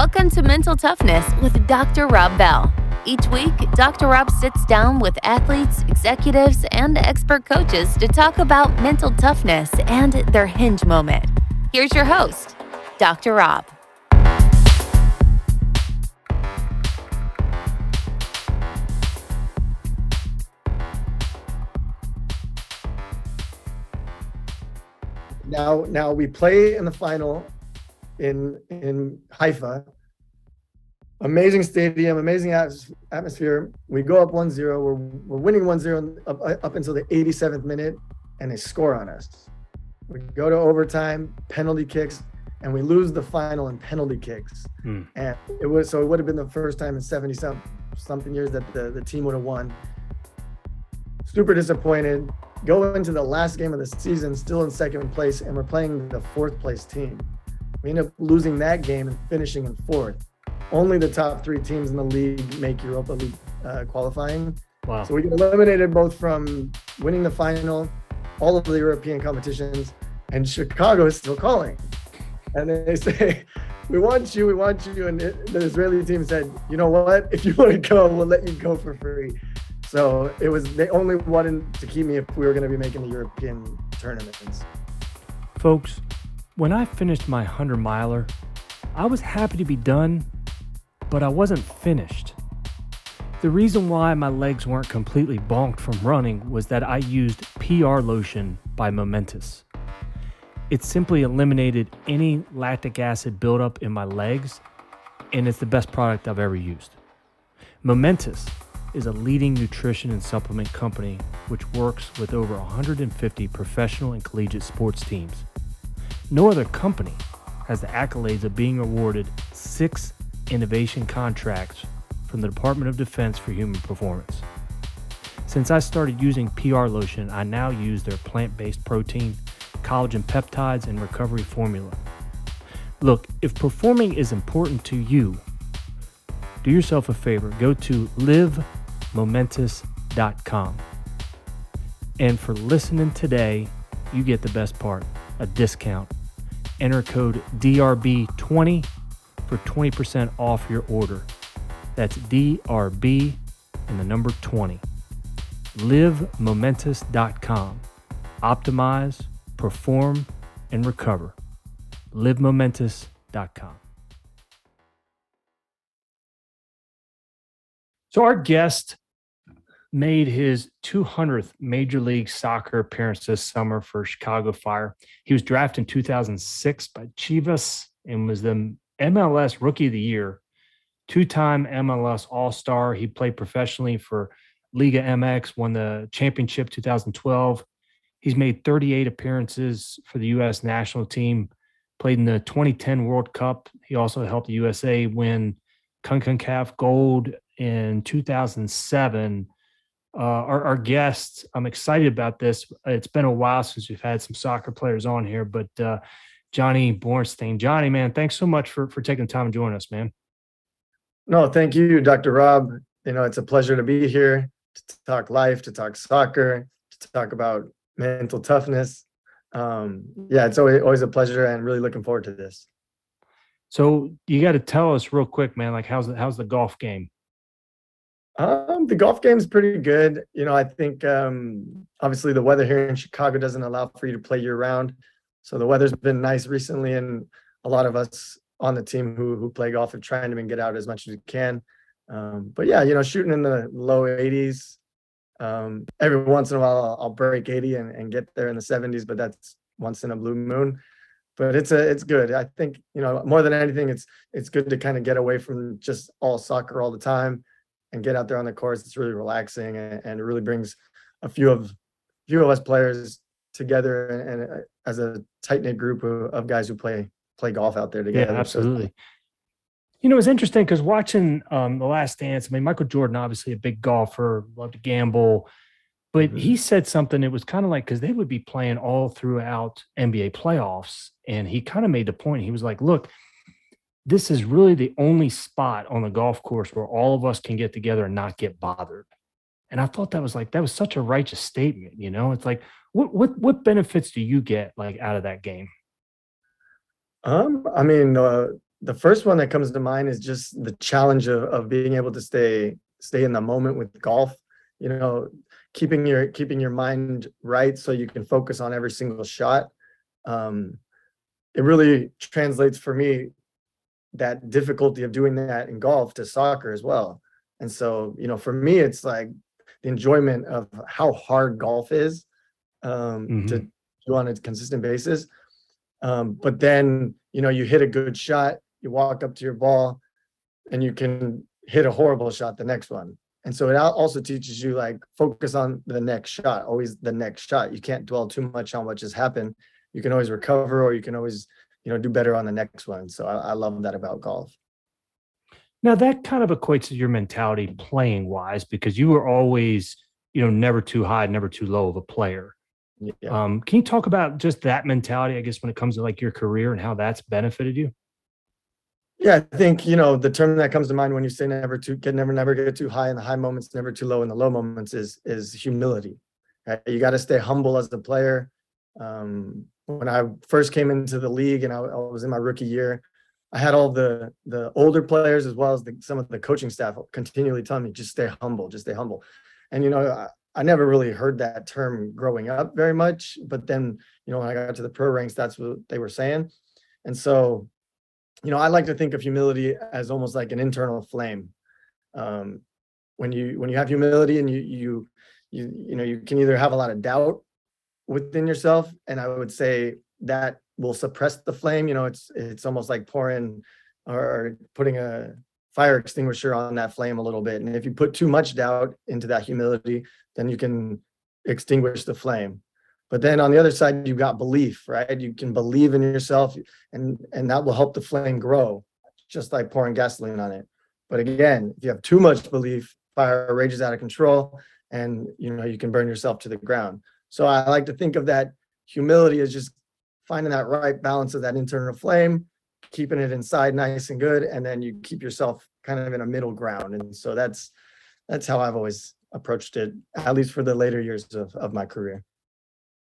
Welcome to Mental Toughness with Dr. Rob Bell. Each week, Dr. Rob sits down with athletes, executives, and expert coaches to talk about mental toughness and their hinge moment. Here's your host, Dr. Rob. Now, now we play in the final in in Haifa. Amazing stadium, amazing atmosphere. We go up 1-0. We're, we're winning 1-0 up, up until the 87th minute, and they score on us. We go to overtime, penalty kicks, and we lose the final in penalty kicks. Hmm. And it was so it would have been the first time in 70 some, something years that the, the team would have won. Super disappointed. Go into the last game of the season, still in second place, and we're playing the fourth place team. We end up losing that game and finishing in fourth. Only the top three teams in the league make Europa League uh, qualifying. Wow. So we get eliminated both from winning the final, all of the European competitions, and Chicago is still calling. And they say, we want you, we want you. And the Israeli team said, you know what? If you want to go, we'll let you go for free. So it was, they only wanted to keep me if we were going to be making the European tournaments. Folks, when I finished my 100 miler, I was happy to be done, but I wasn't finished. The reason why my legs weren't completely bonked from running was that I used PR lotion by Momentous. It simply eliminated any lactic acid buildup in my legs, and it's the best product I've ever used. Momentous is a leading nutrition and supplement company which works with over 150 professional and collegiate sports teams. No other company has the accolades of being awarded six innovation contracts from the Department of Defense for human performance. Since I started using PR Lotion, I now use their plant based protein, collagen peptides, and recovery formula. Look, if performing is important to you, do yourself a favor go to livemomentous.com. And for listening today, you get the best part a discount enter code DRB20 for 20% off your order. That's DRB and the number 20. LiveMomentous.com. Optimize, perform, and recover. LiveMomentous.com. So, our guest made his 200th Major League Soccer appearance this summer for Chicago Fire. He was drafted in 2006 by Chivas and was the MLS Rookie of the Year, two time MLS All Star. He played professionally for Liga MX, won the championship 2012. He's made 38 appearances for the U.S. national team, played in the 2010 World Cup. He also helped the USA win CONCACAF Gold in 2007 uh, our, our guests. I'm excited about this. It's been a while since we've had some soccer players on here, but uh, Johnny Bornstein, Johnny, man, thanks so much for for taking the time to join us, man. No, thank you, Dr. Rob. You know, it's a pleasure to be here to talk life, to talk soccer, to talk about mental toughness. Um, yeah, it's always always a pleasure, and really looking forward to this. So you got to tell us real quick, man. Like, how's the, how's the golf game? Um, the golf game's pretty good. You know, I think um, obviously the weather here in Chicago doesn't allow for you to play year round. So the weather's been nice recently, and a lot of us on the team who who play golf are trying to get out as much as we can. Um, but yeah, you know, shooting in the low 80s. Um, every once in a while, I'll, I'll break 80 and, and get there in the 70s, but that's once in a blue moon. But it's a it's good. I think you know more than anything, it's it's good to kind of get away from just all soccer all the time and get out there on the course. It's really relaxing and, and it really brings a few of few of us players together and, and uh, as a tight knit group of, of, guys who play play golf out there together. Yeah, absolutely. So, you know, it's interesting because watching um, The Last Dance, I mean, Michael Jordan, obviously a big golfer, loved to gamble, but mm-hmm. he said something. It was kind of like because they would be playing all throughout NBA playoffs. And he kind of made the point. He was like, look, this is really the only spot on the golf course where all of us can get together and not get bothered. And I thought that was like that was such a righteous statement, you know. It's like what what what benefits do you get like out of that game? Um, I mean, uh, the first one that comes to mind is just the challenge of, of being able to stay stay in the moment with golf. You know, keeping your keeping your mind right so you can focus on every single shot. Um, it really translates for me that difficulty of doing that in golf to soccer as well. And so, you know, for me, it's like the enjoyment of how hard golf is um, Mhm. to do on a consistent basis. Um, but then, you know, you hit a good shot, you walk up to your ball, and you can hit a horrible shot the next one. And so it also teaches you like focus on the next shot, always the next shot. You can't dwell too much on what just happened. You can always recover, or you can always, you know, do better on the next one. So I, I love that about golf. Now that kind of equates to your mentality playing wise because you were always, you know, never too high, never too low of a player. Yeah. Um, can you talk about just that mentality, I guess, when it comes to like your career and how that's benefited you? Yeah, I think you know the term that comes to mind when you say never too get never never get too high in the high moments, never too low in the low moments is is humility. Right? You got to stay humble as a player. Um, when I first came into the league and I, I was in my rookie year, I had all the the older players as well as the, some of the coaching staff continually telling me just stay humble, just stay humble. And you know, I, I never really heard that term growing up very much, but then you know when I got to the pro ranks, that's what they were saying. And so you know, I like to think of humility as almost like an internal flame. Um, when you when you have humility and you you you you know you can either have a lot of doubt within yourself, and I would say that will suppress the flame. You know, it's it's almost like pouring or putting a fire extinguisher on that flame a little bit. And if you put too much doubt into that humility, then you can extinguish the flame. But then on the other side, you've got belief, right? You can believe in yourself and and that will help the flame grow, just like pouring gasoline on it. But again, if you have too much belief, fire rages out of control and you know you can burn yourself to the ground. So I like to think of that humility as just finding that right balance of that internal flame, keeping it inside nice and good, and then you keep yourself kind of in a middle ground. And so that's that's how I've always approached it, at least for the later years of, of my career.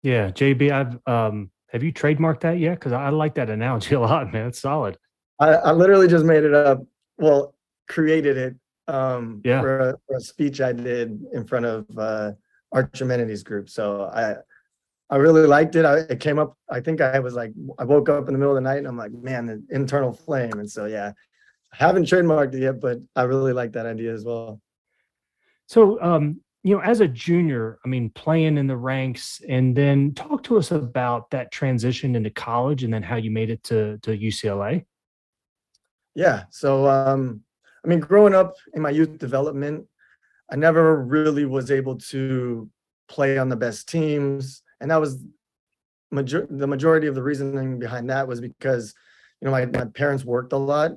Yeah, JB, I've um, have you trademarked that yet? Because I like that analogy a lot, man. It's solid. I, I literally just made it up. Well, created it um, Yeah. for, a, for a speech I did in front of uh, Arch Amenities Group. So I I really liked it. I, it came up. I think I was like I woke up in the middle of the night and I'm like, man, the internal flame. And so yeah, I haven't trademarked it yet, but I really like that idea as well. So, um, you know, as a junior, I mean, playing in the ranks, and then talk to us about that transition into college, and then how you made it to to UCLA. Yeah. So, um, I mean, growing up in my youth development, I never really was able to play on the best teams, and that was major- the majority of the reasoning behind that was because, you know, my my parents worked a lot,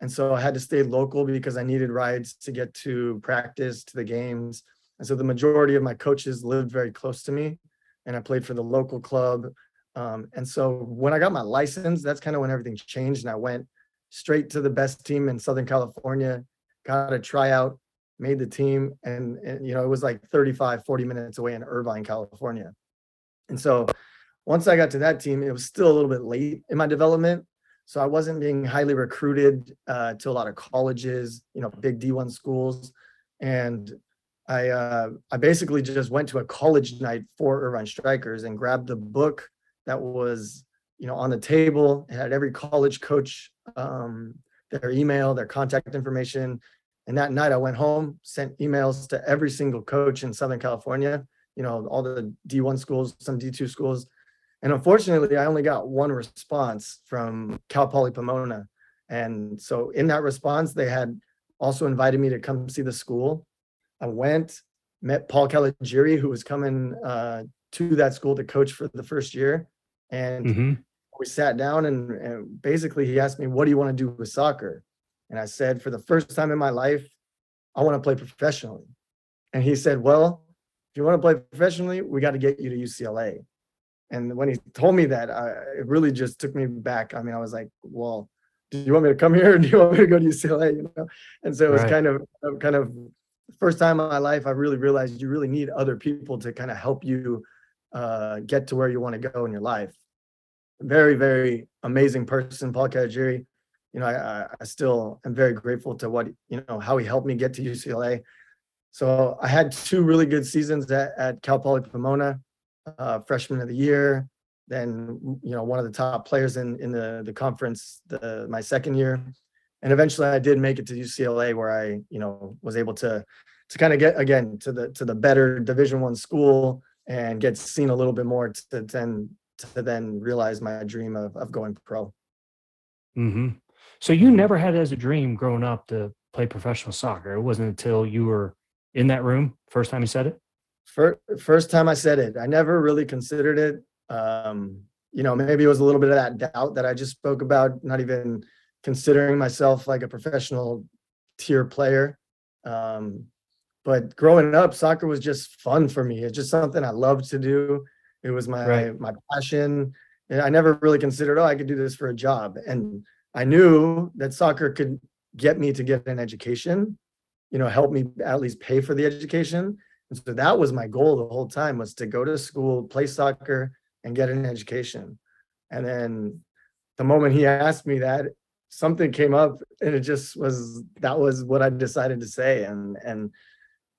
and so I had to stay local because I needed rides to get to practice, to the games, and so the majority of my coaches lived very close to me, and I played for the local club. Um, and so when I got my license, that's kind of when everything changed, and I went straight to the best team in Southern California, got a tryout, made the team. And, and, you know, it was like 35, 40 minutes away in Irvine, California. And so once I got to that team, it was still a little bit late in my development. So I wasn't being highly recruited uh, to a lot of colleges, you know, big D1 schools. And I, uh, I basically just went to a college night for Irvine Strikers and grabbed the book that was you know on the table it had every college coach um, their email their contact information and that night i went home sent emails to every single coach in southern california you know all the d1 schools some d2 schools. And unfortunately i only got one response from cal poly pomona. And so in that response they had also invited me to come see the school. I went met paul Caligiuri, who was coming uh, to that school to coach for the first year. And hmm we sat down and, and basically he asked me, what do you want to do with soccer? And I said, for the first time in my life, I want to play professionally. And he said, well, if you want to play professionally, we got to get you to UCLA. And when he told me that, I, it really just took me back. I mean, I was like, well, do you want me to come here or do you want me to go to UCLA? You know? And so it was Right. kind of, kind of first time in my life, I really realized you really need other people to kind of help you uh, get to where you want to go in your life very, very amazing person, Paul Caligiuri. You know, I, I still am very grateful to what, you know, how he helped me get to UCLA. So I had two really good seasons at, at Cal Poly Pomona, uh, freshman of the year, then, you know, one of the top players in, in the, the conference, the, my second year. And eventually I did make it to UCLA where I, you know, was able to, to kind of get again to the, to the better division one school and get seen a little bit more to then, to then realize my dream of, of going pro. hmm So you never had as a dream growing up to play professional soccer. It wasn't until you were in that room first time you said it. First, first time I said it, I never really considered it. Um, you know, maybe it was a little bit of that doubt that I just spoke about, not even considering myself like a professional tier player. Um, but growing up, soccer was just fun for me. It's just something I loved to do. It was my Right. my passion. And I never really considered, oh, I could do this for a job. And I knew that soccer could get me to get an education, you know, help me at least pay for the education. And so that was my goal the whole time was to go to school, play soccer, and get an education. And then the moment he asked me that, something came up and it just was that was what I decided to say. And and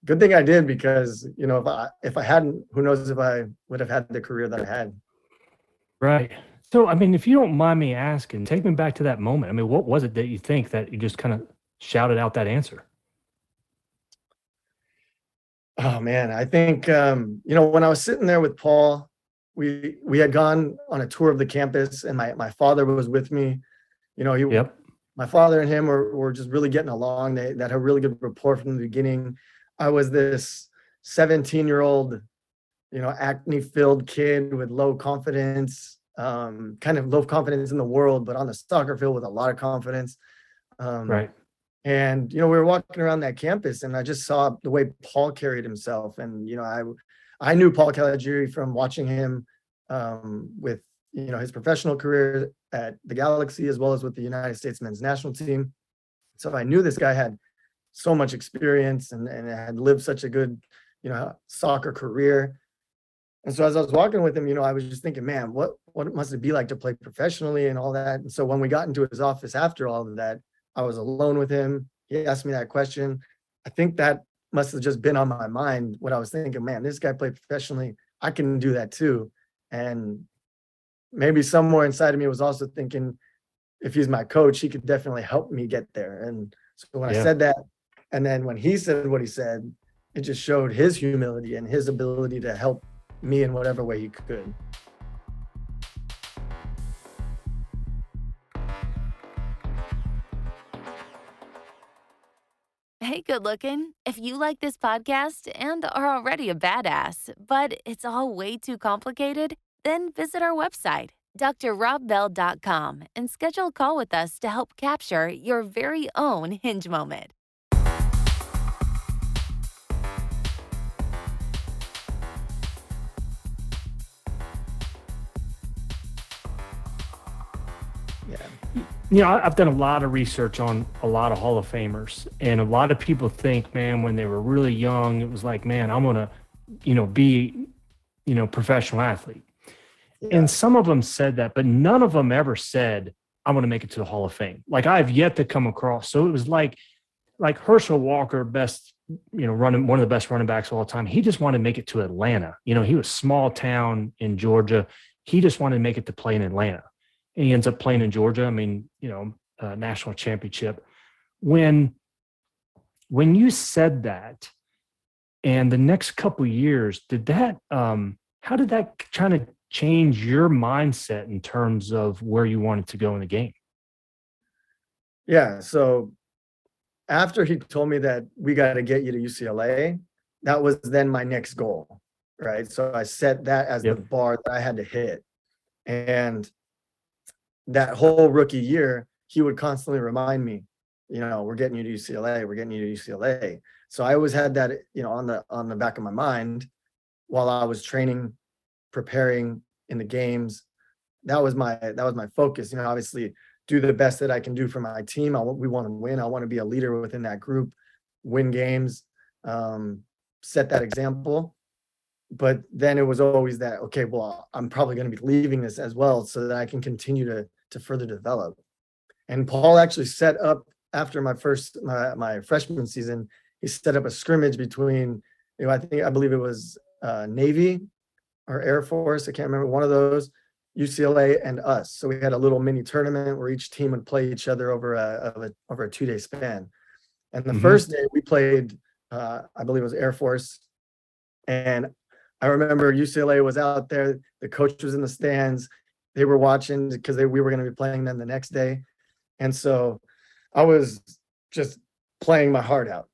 good thing I did because you know if I if I hadn't, who knows if I would have had the career that I had. Right. So, I mean, if you don't mind me asking, take me back to that moment. I mean, what was it that you think that you just kind of shouted out that answer? Oh man, I think um, you know when I was sitting there with Paul, we we had gone on a tour of the campus, and my my father was with me. You know, he Yep. my father and him were, were just really getting along. They that had a really good rapport from the beginning. I was this 17 year old, you know, acne filled kid with low confidence, um, kind of low confidence in the world, but on the soccer field with a lot of confidence. Um, Right. and you know, we were walking around that campus, and I just saw the way Paul carried himself. And you know, I I knew Paul Caligiuri from watching him um, with you know his professional career at the Galaxy as well as with the United States men's national team. So I knew this guy had so much experience and, and had lived such a good, you know, soccer career. And so as I was walking with him, you know, I was just thinking, man, what what must it be like to play professionally and all that? And so when we got into his office after all of that, I was alone with him. He asked me that question. I think that must have just been on my mind when I was thinking, man, this guy played professionally. I can do that too. And maybe somewhere inside of me was also thinking, if he's my coach, he could definitely help me get there. And so when I said that, and then when he said what he said, it just showed his humility and his ability to help me in whatever way he could. Hey, good looking. If you like this podcast and are already a badass, but it's all way too complicated, then visit our website, drrobbell.com, and schedule a call with us to help capture your very own hinge moment. You know, I've done a lot of research on a lot of Hall of Famers, and a lot of people think, man, when they were really young, it was like, man, I'm gonna, you know, be, you know, professional athlete. Yeah. And some of them said that, but none of them ever said, I'm going to make it to the Hall of Fame. Like I've yet to come across. So it was like, like Herschel Walker, best, you know, running one of the best running backs of all time. He just wanted to make it to Atlanta. You know, he was small town in Georgia. He just wanted to make it to play in Atlanta. He ends up playing in Georgia. I mean, you know, uh, national championship. When, when you said that, and the next couple years, did that, um, how did that kind of change your mindset in terms of where you wanted to go in the game? Yeah. So after he told me that we got to get you to UCLA, that was then my next goal. Right. So I set that as the bar that I had to hit. And that whole rookie year, he would constantly remind me, you know, we're getting you to UCLA, we're getting you to UCLA. So I always had that, you know, on the on the back of my mind while I was training, preparing in the games. That was my that was my focus. You know, obviously do the best that I can do for my team. I we want to win. I want to be a leader within that group, win games, um, set that example. But then it was always that okay, well, I'm probably going to be leaving this as well, so that I can continue to to further develop. And Paul actually set up after my first my, my freshman season. He set up a scrimmage between you know I think I believe it was uh, Navy or Air Force. I can't remember one of those. UCLA and us. So we had a little mini tournament where each team would play each other over a, a over a two day span. And the Mhm. first day we played, uh, I believe it was Air Force, and I remember UCLA was out there. The coach was in the stands. They were watching because they, we were going to be playing them the next day, and so I was just playing my heart out,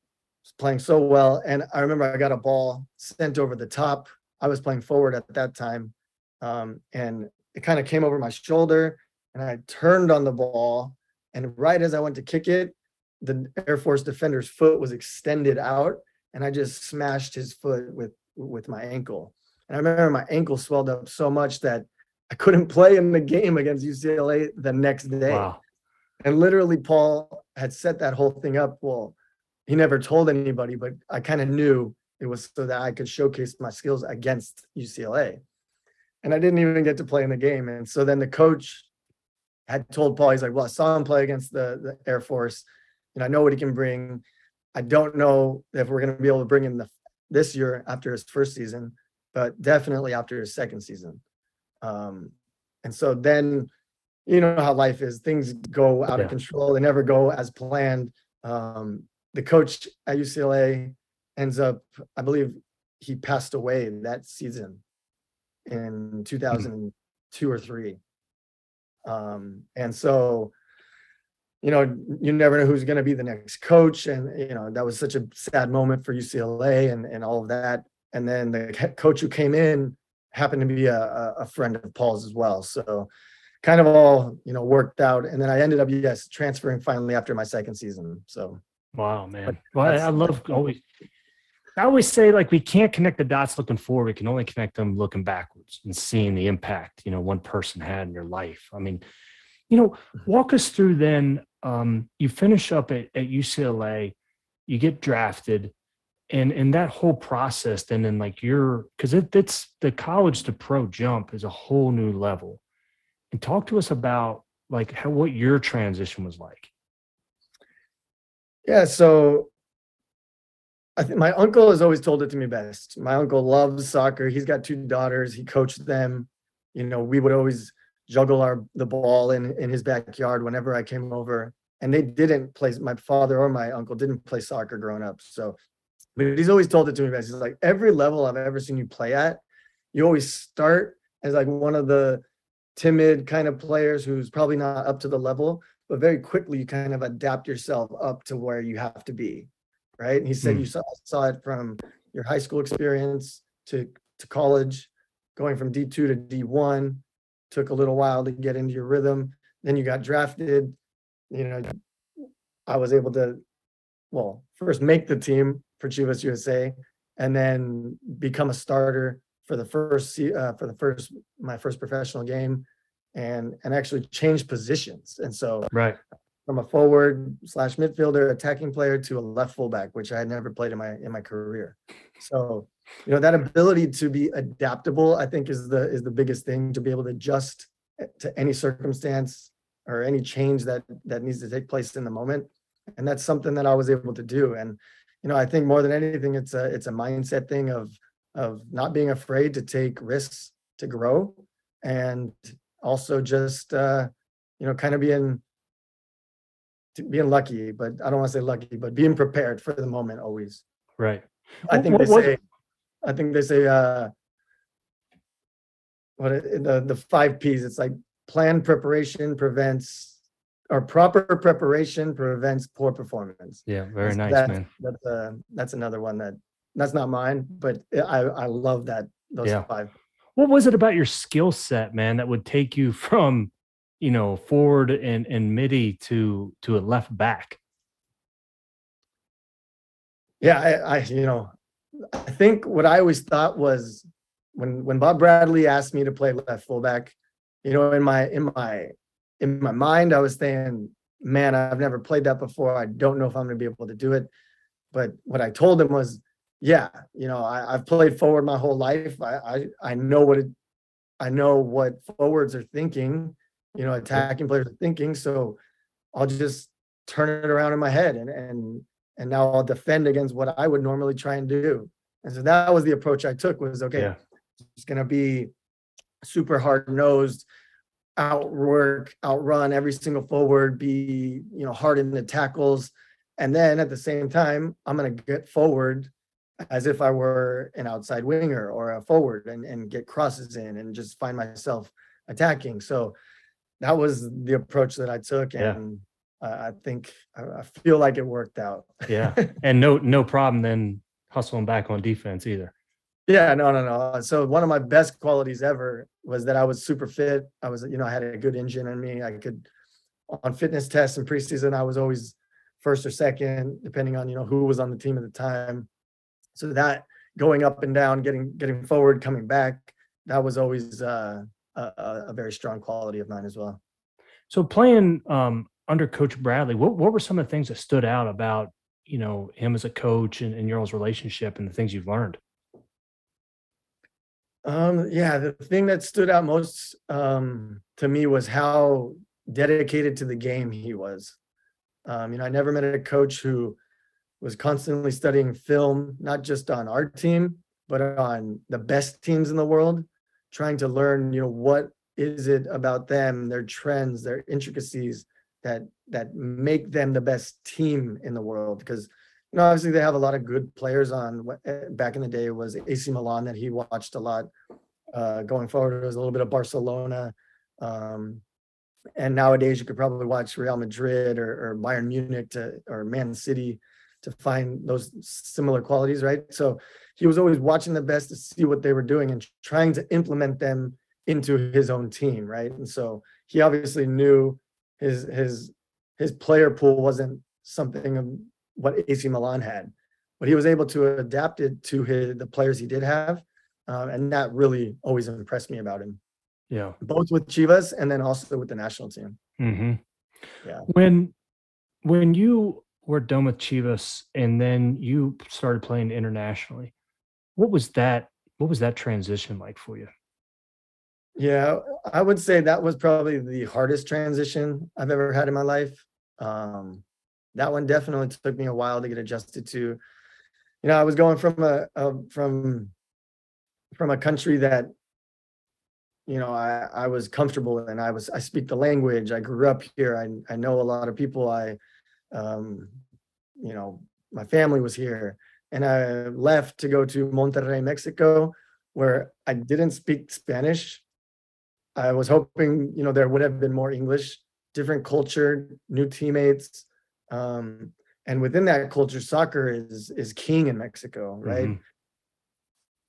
playing so well. And I remember I got a ball sent over the top. I was playing forward at that time, um, and it kind of came over my shoulder, and I turned on the ball, and right as I went to kick it, the Air Force defender's foot was extended out, and I just smashed his foot with with my ankle. And I remember my ankle swelled up so much that I couldn't play in the game against UCLA the next day. Wow. And literally, Paul had set that whole thing up. Well, he never told anybody, but I kind of knew it was so that I could showcase my skills against UCLA. And I didn't even get to play in the game. And so then the coach had told Paul, he's like, Well, I saw him play against the, the Air Force, and I know what he can bring. I don't know if we're going to be able to bring him the, this year after his first season, but definitely after his second season. Um, and so then you know how life is things go out Yeah. of control they never go as planned. Um, the coach at ucla ends up i believe he passed away that season in 2002 or 3 um, and so you know you never know who's going to be the next coach and you know that was such a sad moment for ucla and, and all of that. And then the coach who came in happened to be a, a friend of paul's as well so kind of all you know worked out and then i ended up yes transferring finally after my second season so Wow, man. Well, I, I love always. I always say like we can't connect the dots looking forward. We can only connect them looking backwards and seeing the impact you know one person had in your life. I mean, you know, walk us through. Then um, you finish up at, at UCLA, you get drafted, and and that whole process. Then and like you're because it, it's the college to pro jump is a whole new level. And talk to us about like how what your transition was like. Yeah, so I think my uncle has always told it to me best. My uncle loves soccer. He's got two daughters. He coached them. You know, we would always juggle our the ball in in his backyard whenever I came over. And they didn't play. My father or my uncle didn't play soccer growing up. So, but he's always told it to me best. He's like every level I've ever seen you play at, you always start as like one of the timid kind of players who's probably not up to the level, but very quickly you kind of adapt yourself up to where you have to be right and he said Hmm. you saw, saw it from your high school experience to to college going from d2 to d1 took a little while to get into your rhythm then you got drafted you know i was able to well first make the team for chivas usa and then become a starter for the first uh, for the first my first professional game and and actually change positions. And so Right. from a forward slash midfielder attacking player to a left fullback which i had never played in my in my career. So you know that ability to be adaptable i think is the is the biggest thing to be able to adjust to any circumstance or any change that that needs to take place in the moment. And that's something that i was able to do. And you know i think more than anything it's a it's a mindset thing of of not being afraid to take risks to grow and also just uh you know kind of being being lucky but i don't want to say lucky but being prepared for the moment always Right. i think they what was- say i think they say uh what the the five p's it's like plan preparation prevents or proper preparation prevents poor performance Yeah. Very That's- nice, that's, man. That's uh, that's another one that that's not mine, but I I love that those Yeah. five. What was it about your skill set, man, that would take you from, you know, forward and and midi to to a left back? Yeah, I, I you know, I think what I always thought was when when Bob Bradley asked me to play left fullback, you know, in my in my in my mind, I was saying, man, I've never played that before. I don't know if I'm gonna be able to do it. But what I told him was, yeah, you know, I, I've played forward my whole life. I I, I know what it I know what forwards are thinking, you know, attacking players are thinking. So I'll just turn it around in my head and and and now I'll defend against what I would normally try and do. And so that was the approach I took was okay, Yeah. it's gonna be super hard nosed, outwork, outrun every single forward, be you know hard in the tackles, and then at the same time, I'm gonna get forward as if I were an outside winger or a forward and and get crosses in and just find myself attacking. So that was the approach that I took, Yeah. and I, I think I, I feel like it worked out. Yeah. and no no problem then hustling back on defense either. Yeah, no, no, no. So one of my best qualities ever was that I was super fit. I was, you know, I had a good engine in me. I could on fitness tests in preseason, I was always first or second, depending on, you know, who was on the team at the time. So that going up and down, getting getting forward, coming back, that was always uh, a, a very strong quality of mine as well. So playing um, under Coach Bradley, what what were some of the things that stood out about you know him as a coach and, and your relationship and the things you've learned? Um, yeah, the thing that stood out most um, to me was how dedicated to the game he was. Um, you know, I never met a coach who was constantly studying film, not just on our team, but on the best teams in the world, trying to learn, you know, what is it about them, their trends, their intricacies that that make them the best team in the world. Because know, obviously they have a lot of good players on. Eh, Back in the day, it was AC Milan that he watched a lot. Uh, going forward, it was a little bit of Barcelona. Um, and nowadays, you could probably watch Real Madrid or, or Bayern Munich to or Man City to find those similar qualities, right? So he was always watching the best to see what they were doing and trying to implement them into his own team, right? And so he obviously knew his his his player pool wasn't something of what AC Milan had, but he was able to adapt it to his the players he did have, um, and that really always impressed me about him, Yeah. both with Chivas and then also with the national team. hmm Yeah. When when you were done with Chivas and then you started playing internationally, what was that? What was that transition like for you? Yeah, I would say that was probably the hardest transition I've ever had in my life. Um, that one definitely took me a while to get adjusted to. You know, I was going from a, a from from a country that you know I I was comfortable in. I was I speak the language. I grew up here. I I know a lot of people. I um you know my family was here, and I left to go to Monterrey, Mexico, where I didn't speak Spanish. I was hoping, you know, there would have been more English, different culture, new teammates. Um, and within that culture, soccer is is king in Mexico, right? Mhm.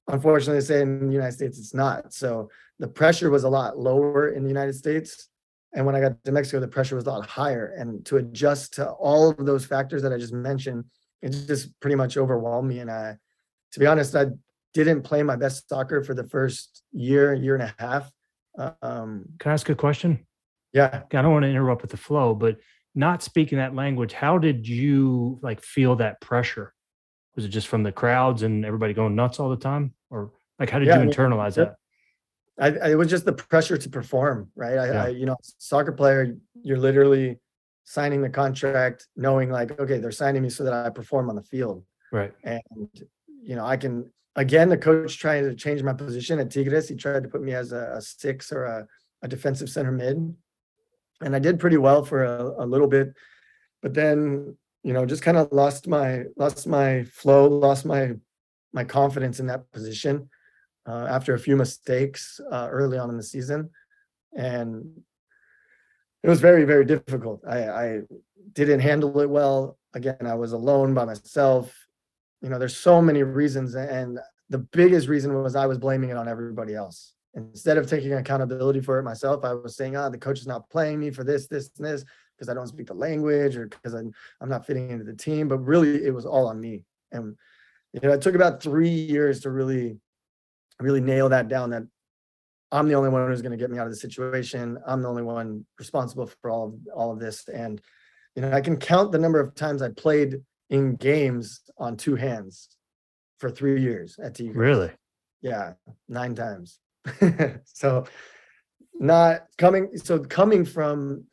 Unfortunately, they say in the United States it's not. So the pressure was a lot lower in the United States. And when I got to Mexico, the pressure was a lot higher. And to adjust to all of those factors that I just mentioned, it just pretty much overwhelmed me. And I, to be honest, I didn't play my best soccer for the first year, year and a half. Um, Can I ask a question? yeah, I don't want to interrupt with the flow, but not speaking that language, how did you like feel that pressure? Was it just from the crowds and everybody going nuts all the time? Or like how did Yeah, you I mean, internalize that? I, I it was just the pressure to perform, right? I, Yeah. I, you know, soccer player, you're literally signing the contract, knowing like, okay, they're signing me so that I perform on the field. Right. And you know, I can again, the coach trying to change my position at Tigres. He tried to put me as a, a six or a, a defensive center mid, and I did pretty well for a, a little bit, but then you know, just kind of lost my lost my flow, lost my my confidence in that position uh, after a few mistakes uh, early on in the season, and it was very very difficult. I, I didn't handle it well. Again, I was alone by myself. You know, there's so many reasons, and the biggest reason was I was blaming it on everybody else. Instead of taking accountability for it myself, I was saying, "Ah, the coach is not playing me for this, this, and this because I don't speak the language or because I'm I'm not fitting into the team." But really, it was all on me. And you know, it took about three years to really, really nail that down. That I'm the only one who's going to get me out of the situation. I'm the only one responsible for all of all of this. And you know, I can count the number of times I played in games on two hands for three years at Tigres. Really? Yeah, nine times. so not coming so coming from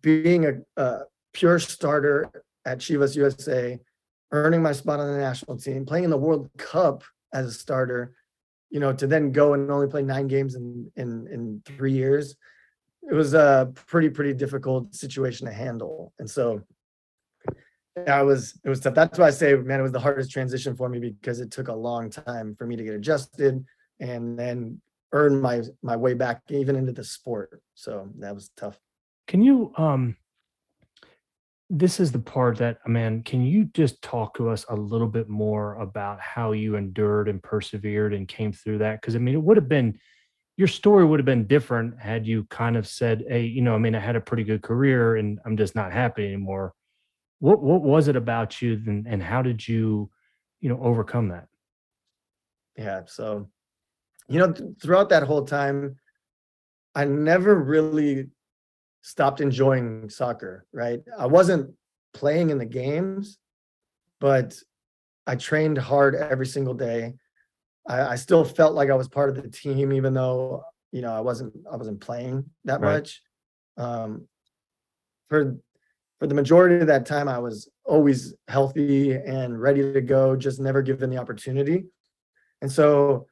being a, a pure starter at Chivas USA, earning my spot on the national team, playing in the World Cup as a starter, you know, to then go and only play nine games in in in three years, it was a pretty pretty difficult situation to handle. And so I was it was tough. That's why I say, man, it was the hardest transition for me because it took a long time for me to get adjusted and then earn my my way back even into the sport. So that was tough. Can you um this is the part that man, can you just talk to us a little bit more about how you endured and persevered and came through that? Because I mean, it would have been your story would have been different had you kind of said, Hey, you know, I mean, I had a pretty good career and I'm just not happy anymore. What what was it about you and, and how did you, you know, overcome that? Yeah. So, you know, th- throughout that whole time, I never really stopped enjoying soccer, right? I wasn't playing in the games, but I trained hard every single day. I, I still felt like I was part of the team, even though, you know, I wasn't I wasn't playing that Right. much. Um, for for the majority of that time, I was always healthy and ready to go, just never given the opportunity. And so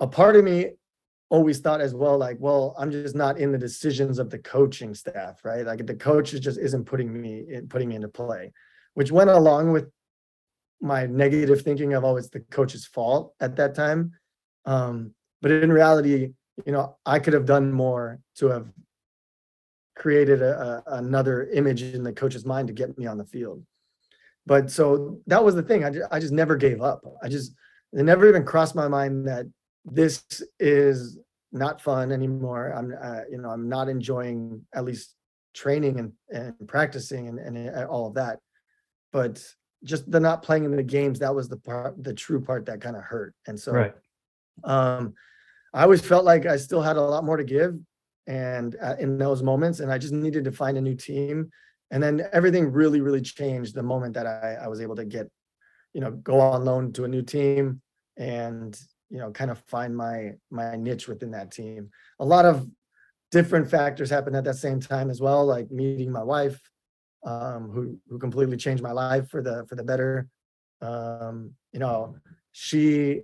a part of me always thought as well, like, well, I'm just not in the decisions of the coaching staff, right? Like the coach is just isn't putting me in putting me into play, which went along with my negative thinking of oh, the coach's fault at that time. Um, but in reality, you know, I could have done more to have created a, a, another image in the coach's mind to get me on the field. But so that was the thing. I I just never gave up. I just it never even crossed my mind that this is not fun anymore. I'm uh, you know I'm not enjoying at least training and, and practicing and, and uh, all of that. But just the not playing in the games that was the part the true part that kind of hurt. And so Right. um, I always felt like I still had a lot more to give, and uh, in those moments, and I just needed to find a new team. And then everything really, really changed the moment that I, I was able to get, you know, go on loan to a new team, and you know, kind of find my my niche within that team. A lot of different factors happened at that same time as well, like meeting my wife, um, who who completely changed my life for the for the better. Um, you know, she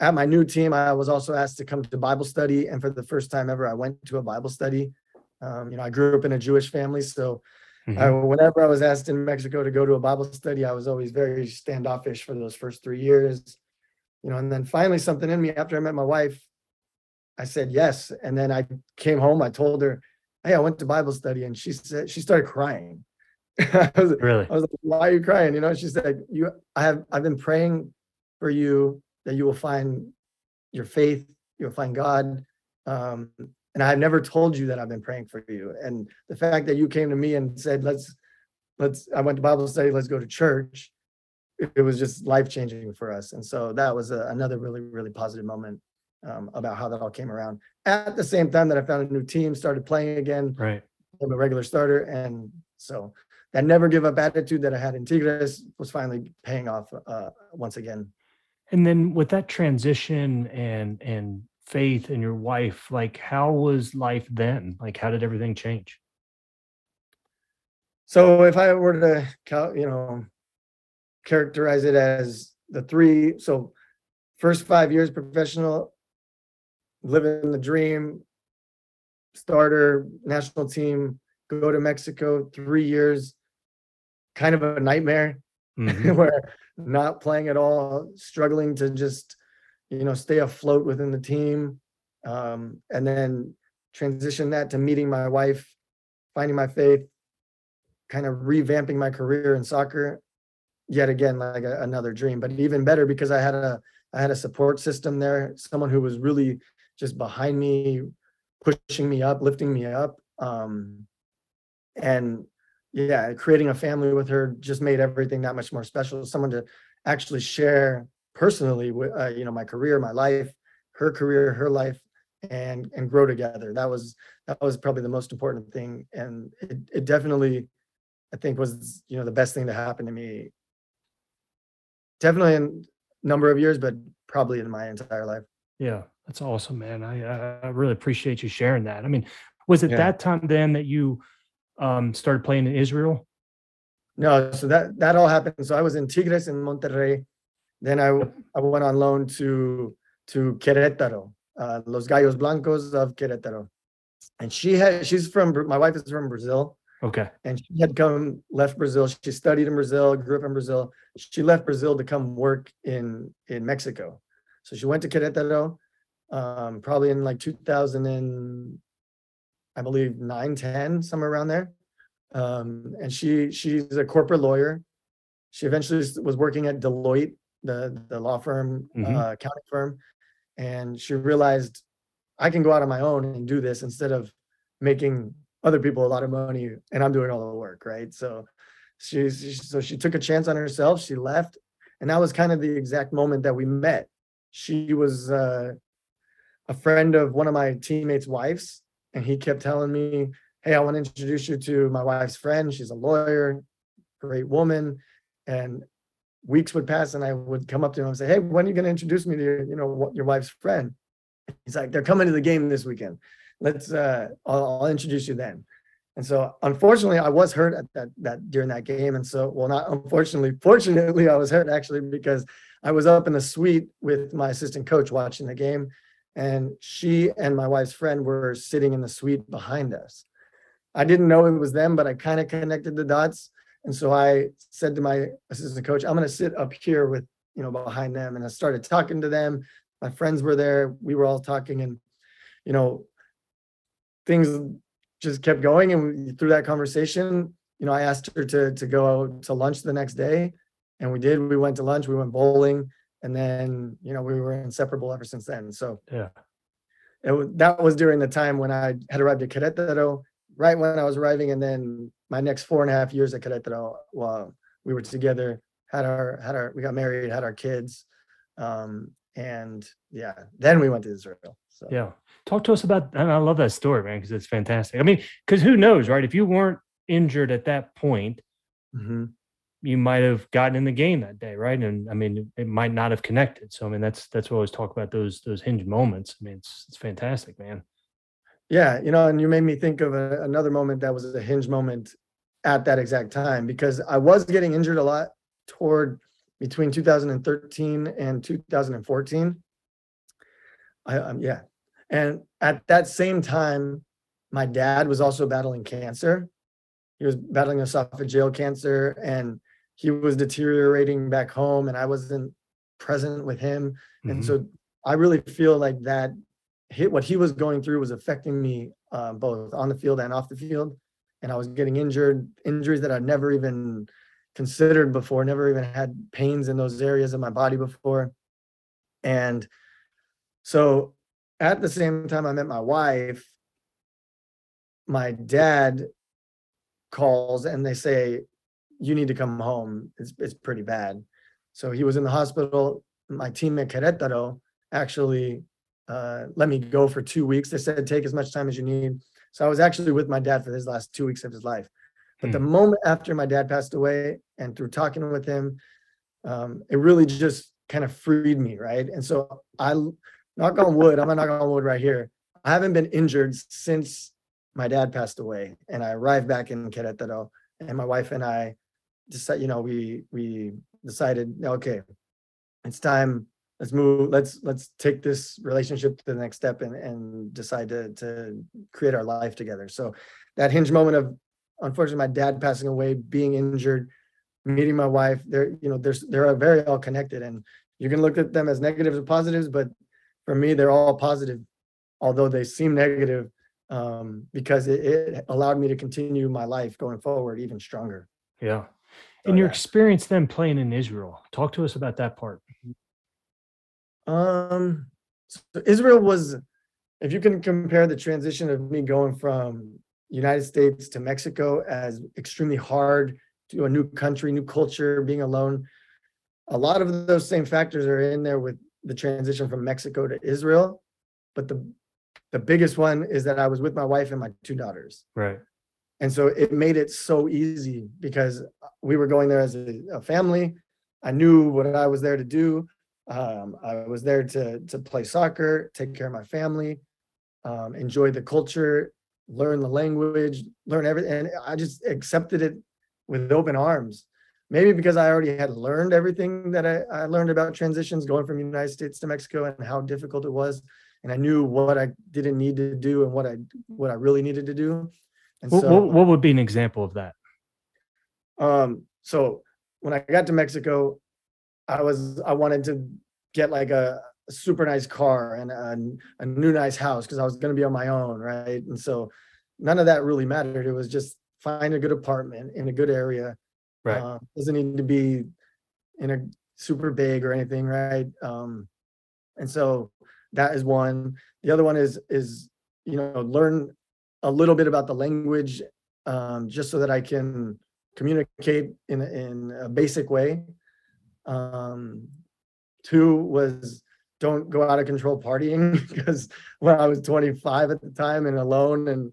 at my new team, I was also asked to come to Bible study, and for the first time ever, I went to a Bible study. Um, you know, I grew up in a Jewish family, so Mhm. I, whenever I was asked in Mexico to go to a Bible study, I was always very standoffish for those first three years. You know, and then finally, something in me after I met my wife, I said yes, and then I came home. I told her, "Hey, I went to Bible study," and she said she started crying. I was, Really? I was like, why are you crying? You know, she said, you, I have, I've been praying for you that you will find your faith, you'll find God. Um, and I've never told you that I've been praying for you. And the fact that you came to me and said, let's, let's, I went to Bible study, let's go to church. It, was just life changing for us. And so that was a, another really, really positive moment um, about how that all came around. At the same time that I found a new team, started playing again, Right. I'm a regular starter. And so that never give up attitude that I had in Tigres was finally paying off uh, once again. And then with that transition and and faith and your wife, like how was life then? Like how did everything change? So if I were to, you know, characterize it as the three, so first five years professional, living the dream, starter, national team, go to Mexico, three years, kind of a nightmare. Mhm. where not playing at all, struggling to just, you know, stay afloat within the team. Um, and then transition that to meeting my wife, finding my faith, kind of revamping my career in soccer. Yet again, like a, another dream, but even better because I had a I had a support system there, someone who was really just behind me, pushing me up, lifting me up. Um, and yeah, creating a family with her just made everything that much more special. Someone to actually share personally with, uh, you know, my career, my life, her career, her life, and and grow together. That was that was probably the most important thing, and it, it definitely, I think, was you know the best thing to happen to me. Definitely in number of years, but probably in my entire life. Yeah, that's awesome, man. I, I I really appreciate you sharing that. I mean, Was it Yeah. that time then that you um, started playing in Israel? No, so that that all happened. So I was in Tigres in Monterrey. Then I I went on loan to to Querétaro, uh, Los Gallos Blancos of Querétaro. And she had she's from my wife is from Brazil, Okay. and she had come left Brazil. She studied in Brazil, grew up in Brazil. She left Brazil to come work in in Mexico. So she went to Querétaro, um, probably in like 2000 and I believe 9, 10, somewhere around there. Um, and she she's a corporate lawyer. She eventually was working at Deloitte, the the law firm, Mhm. uh, accounting firm, and she realized I can go out on my own and do this instead of making other people a lot of money and I'm doing all the work, right? So she- so she took a chance on herself. She left, and that was kind of the exact moment that we met. She was uh, a friend of one of my teammates' wives, and he kept telling me, "Hey, I want to introduce you to my wife's friend. She's a lawyer, great woman." And weeks would pass, and I would come up to him and say, "Hey, when are you going to introduce me to your, you know, your wife's friend?" He's like, "They're coming to the game this weekend. Let's, uh, I'll, I'll introduce you then." And so, unfortunately, I was hurt at that that during that game. And so, well, not unfortunately, fortunately, I was hurt actually because I was up in the suite with my assistant coach watching the game, and she and my wife's friend were sitting in the suite behind us. I didn't know it was them, but I kind of connected the dots. And so I said to my assistant coach, I'm going to sit up here with, you know, behind them. And I started talking to them. My friends were there. We were all talking and, you know, things just kept going. And we- through that conversation, you know, I asked her to, to go out to lunch the next day and we did. We went to lunch, we went bowling and then, you know, we were inseparable ever since then. So Yeah. it that was during the time when I had arrived at Querétaro, right when I was arriving, and then my next four and a half years at Querétaro, well, we were together, had our had our we got married, had our kids, um, and yeah, then we went to Israel. So Yeah. Talk to us about, and I love that story, man, because it's fantastic. I mean, because who knows, right? If you weren't injured at that point, Mhm. you might have gotten in the game that day, right? And I mean, it might not have connected. So I mean, that's that's what I always talk about those those hinge moments. I mean, it's it's fantastic, man. yeah, you know, and you made me think of a, another moment that was a hinge moment at that exact time because I was getting injured a lot toward between 2013 and 2014. I um, yeah, and at that same time, my dad was also battling cancer. He was battling esophageal cancer, and he was deteriorating back home, and I wasn't present with him. And Mhm. so I really feel like that hit what he was going through was affecting me uh, both on the field and off the field. And I was getting injured, injuries that I'd never even considered before, never even had pains in those areas of my body before. And so at the same time I met my wife, my dad calls and they say, You need to come home. It's, it's pretty bad. So he was in the hospital. My team at Querétaro actually uh, let me go for two weeks. They said, take as much time as you need. So I was actually with my dad for his last two weeks of his life. But the moment after my dad passed away and through talking with him, um, it really just kind of freed me, right? And so I knock on wood, I'm gonna knock on wood right here. I haven't been injured since my dad passed away and I arrived back in Querétaro and my wife and I decided, you know, we we decided, okay, it's time let's move let's let's take this relationship to the next step and and decide to to create our life together so that hinge moment of unfortunately my dad passing away being injured meeting my wife they're you know there's they're very all connected and you can look at them as negatives or positives but for me they're all positive although they seem negative um because it, it allowed me to continue my life going forward even stronger Yeah. And your yeah. experience then playing in Israel. Talk to us about that part. Um, so Israel was, if you can compare the transition of me going from United States to Mexico as extremely hard to a new country, new culture, being alone. A lot of those same factors are in there with the transition from Mexico to Israel. But the the biggest one is that I was with my wife and my two daughters. Right. And so it made it so easy because we were going there as a, a family. I knew what I was there to do. Um, I was there to to play soccer, take care of my family, um, enjoy the culture, learn the language, learn everything. And I just accepted it with open arms. Maybe because I already had learned everything that I, I learned about transitions going from the United States to Mexico and how difficult it was. And I knew what I didn't need to do and what I what I really needed to do. And What, so what, what would be an example of that? um, so when I got to Mexico, I was I wanted to get like a, a super nice car and a, a new nice house because I was going to be on my own, right? And so none of that really mattered. It was just find a good apartment in a good area. Right. Uh, doesn't need to be in a super big or anything, right? Um, and so that is one. The other one is is you know learn a little bit about the language um, just so that I can communicate in in a basic way. Um, two was don't go out of control partying because when I was 25 at the time and alone and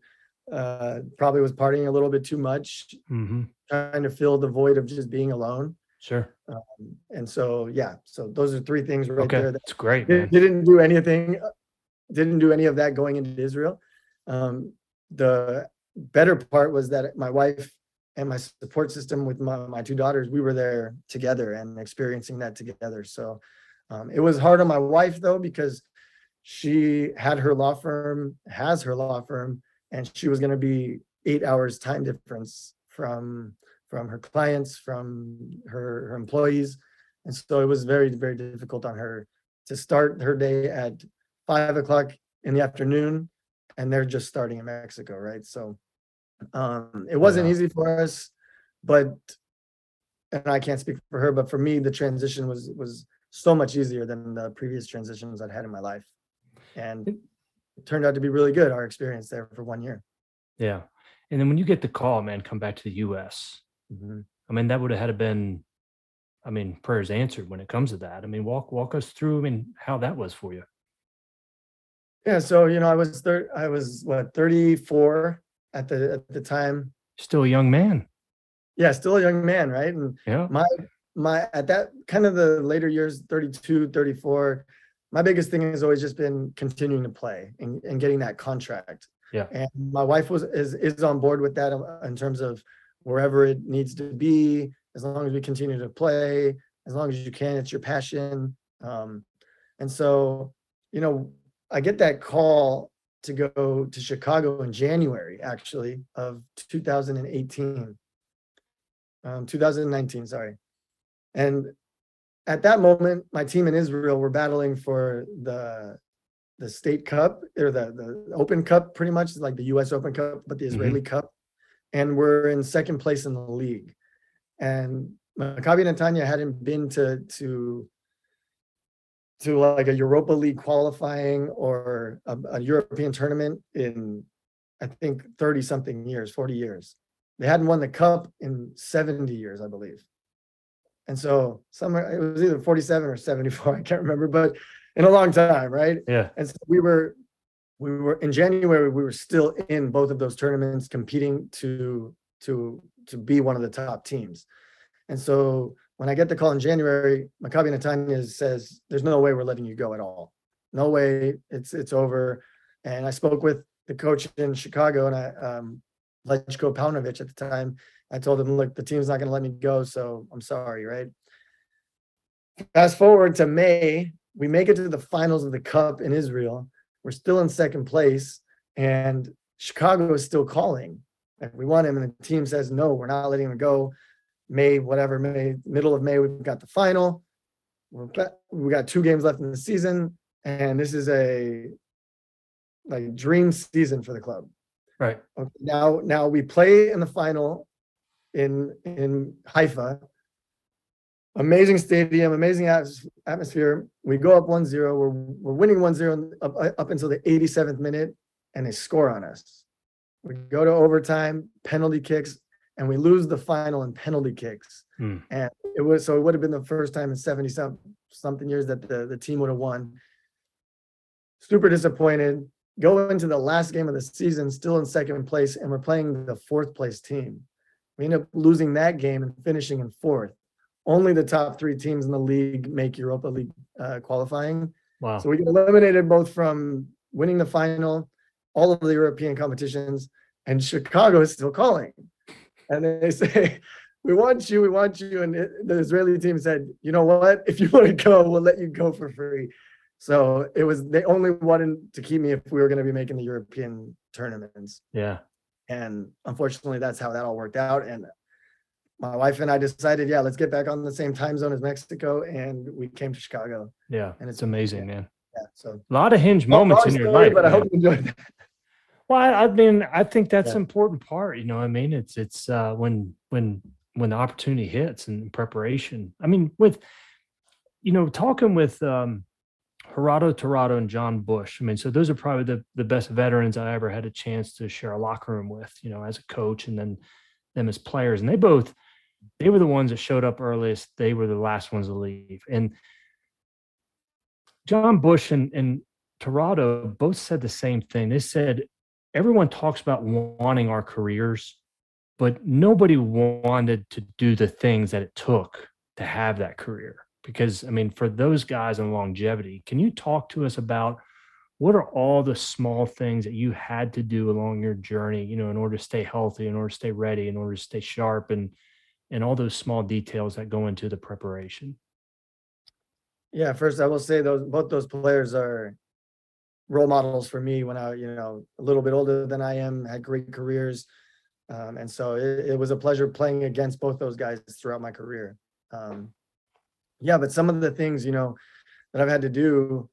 uh, probably was partying a little bit too much, hmm trying to fill the void of just being alone. Sure. Um, and so yeah, so those are three things right Okay. there that That's great, man. didn't do anything, uh, didn't do any of that going into Israel. Um, the better part was that my wife and my support system with my, my two daughters, we were there together and experiencing that together. So um, it was hard on my wife though, because she had her law firm, has her law firm, and she was gonna be eight hours time difference from from her clients, from her, her employees. And so it was very, very difficult on her to start her day at five o'clock in the afternoon and they're just starting in Mexico, right? So um it wasn't Yeah. easy for us, but and I can't speak for her, but for me, the transition was was so much easier than the previous transitions I'd had in my life. And it turned out to be really good, our experience there for one year. Yeah. And then when you get the call, man, come back to the US. Mm-hmm. I mean, that would have had to been, I mean, prayers answered when it comes to that. I mean, walk walk us through. I mean, how that was for you. Yeah, so you know, I was thir- I was what 34 at the at the time. Still a young man. Yeah, still a young man, right? And Yeah. my my at that kind of the later years 32 34 my biggest thing has always just been continuing to play and, and getting that contract. Yeah. and my wife was is is on board with that uh, in terms of wherever it needs to be as long as we continue to play as long as you can it's your passion. Um and so you know i get that call to go to chicago in january actually of 2018 um 2019 sorry. And at that moment, my team in Israel were battling for the the state cup or the the Open Cup, pretty much like the U.S. Open Cup, but the mm-hmm. Israeli Cup, and we're in second place in the league. And Maccabi Netanya hadn't been to to to like a Europa League qualifying or a, a European tournament in I think 30 something years, 40 years. They hadn't won the cup in 70 years, I believe. And so somewhere it was either 47 or 74, I can't remember, but in a long time, right? Yeah. And so we were we were in January, we were still in both of those tournaments competing to to to be one of the top teams. And so when I get the call in January, Maccabi Netanya says, "There's no way we're letting you go at all. No way. It's it's over." And I spoke with the coach in Chicago, and I um, Veljko Paunovic at the time. I told him, "Look, the team's not going to let me go, so I'm sorry." Right. Fast forward to May, we make it to the finals of the Cup in Israel. We're still in second place, and Chicago is still calling. Like we want him, and the team says, "No, we're not letting him go." May, whatever, May, middle of May, we've got the final. We're, we got two games left in the season, and this is a like dream season for the club. Right. Okay, now, now we play in the final in in Haifa. Amazing stadium, amazing atmosphere. We go up 1-0. We're we're winning 1-0 up, up until the 87th minute, and they score on us. We go to overtime, penalty kicks, and we lose the final in penalty kicks. Hmm. And it was so it would have been the first time in 70 some something years that the, the team would have won. Super disappointed. Go into the last game of the season, still in second place, and we're playing the fourth place team. We end up losing that game and finishing in fourth. Only the top three teams in the league make Europa League uh, qualifying. Wow. So we get eliminated both from winning the final all of the European competitions, and Chicago is still calling. And they say, "We want you, we want you." And it, the Israeli team said, "You know what? If you want to go, we'll let you go for free." So it was they only wanted to keep me if we were going to be making the European tournaments. Yeah. And unfortunately, that's how that all worked out. And my wife and I decided, yeah, let's get back on the same time zone as Mexico, and we came to Chicago. Yeah. And It's amazing, man. Yeah, so A lot of hinge moments in your story, life. but I hope you enjoyed that. Well, I I mean, I think that's Yeah. an important part. You know, I mean, it's it's uh, when when when the opportunity hits and preparation. I mean, with you know, talking with um, Gerardo Torrado and Jon Busch. I mean, so those are probably the the best veterans I ever had a chance to share a locker room with. You know, as a coach, and then them as players, and they both they were the ones that showed up earliest. They were the last ones to leave, and Jon Busch and, and Torrado both said the same thing. They said everyone talks about wanting our careers, but nobody wanted to do the things that it took to have that career. Because I mean, for those guys in longevity, can you talk to us about what are all the small things that you had to do along your journey, you know, in order to stay healthy, in order to stay ready, in order to stay sharp and and all those small details that go into the preparation? Yeah, first I will say those both those players are role models for me when I, you know, a little bit older than I am, had great careers. Um, and so it, it was a pleasure playing against both those guys throughout my career. Um, yeah, but some of the things, you know, that I've had to do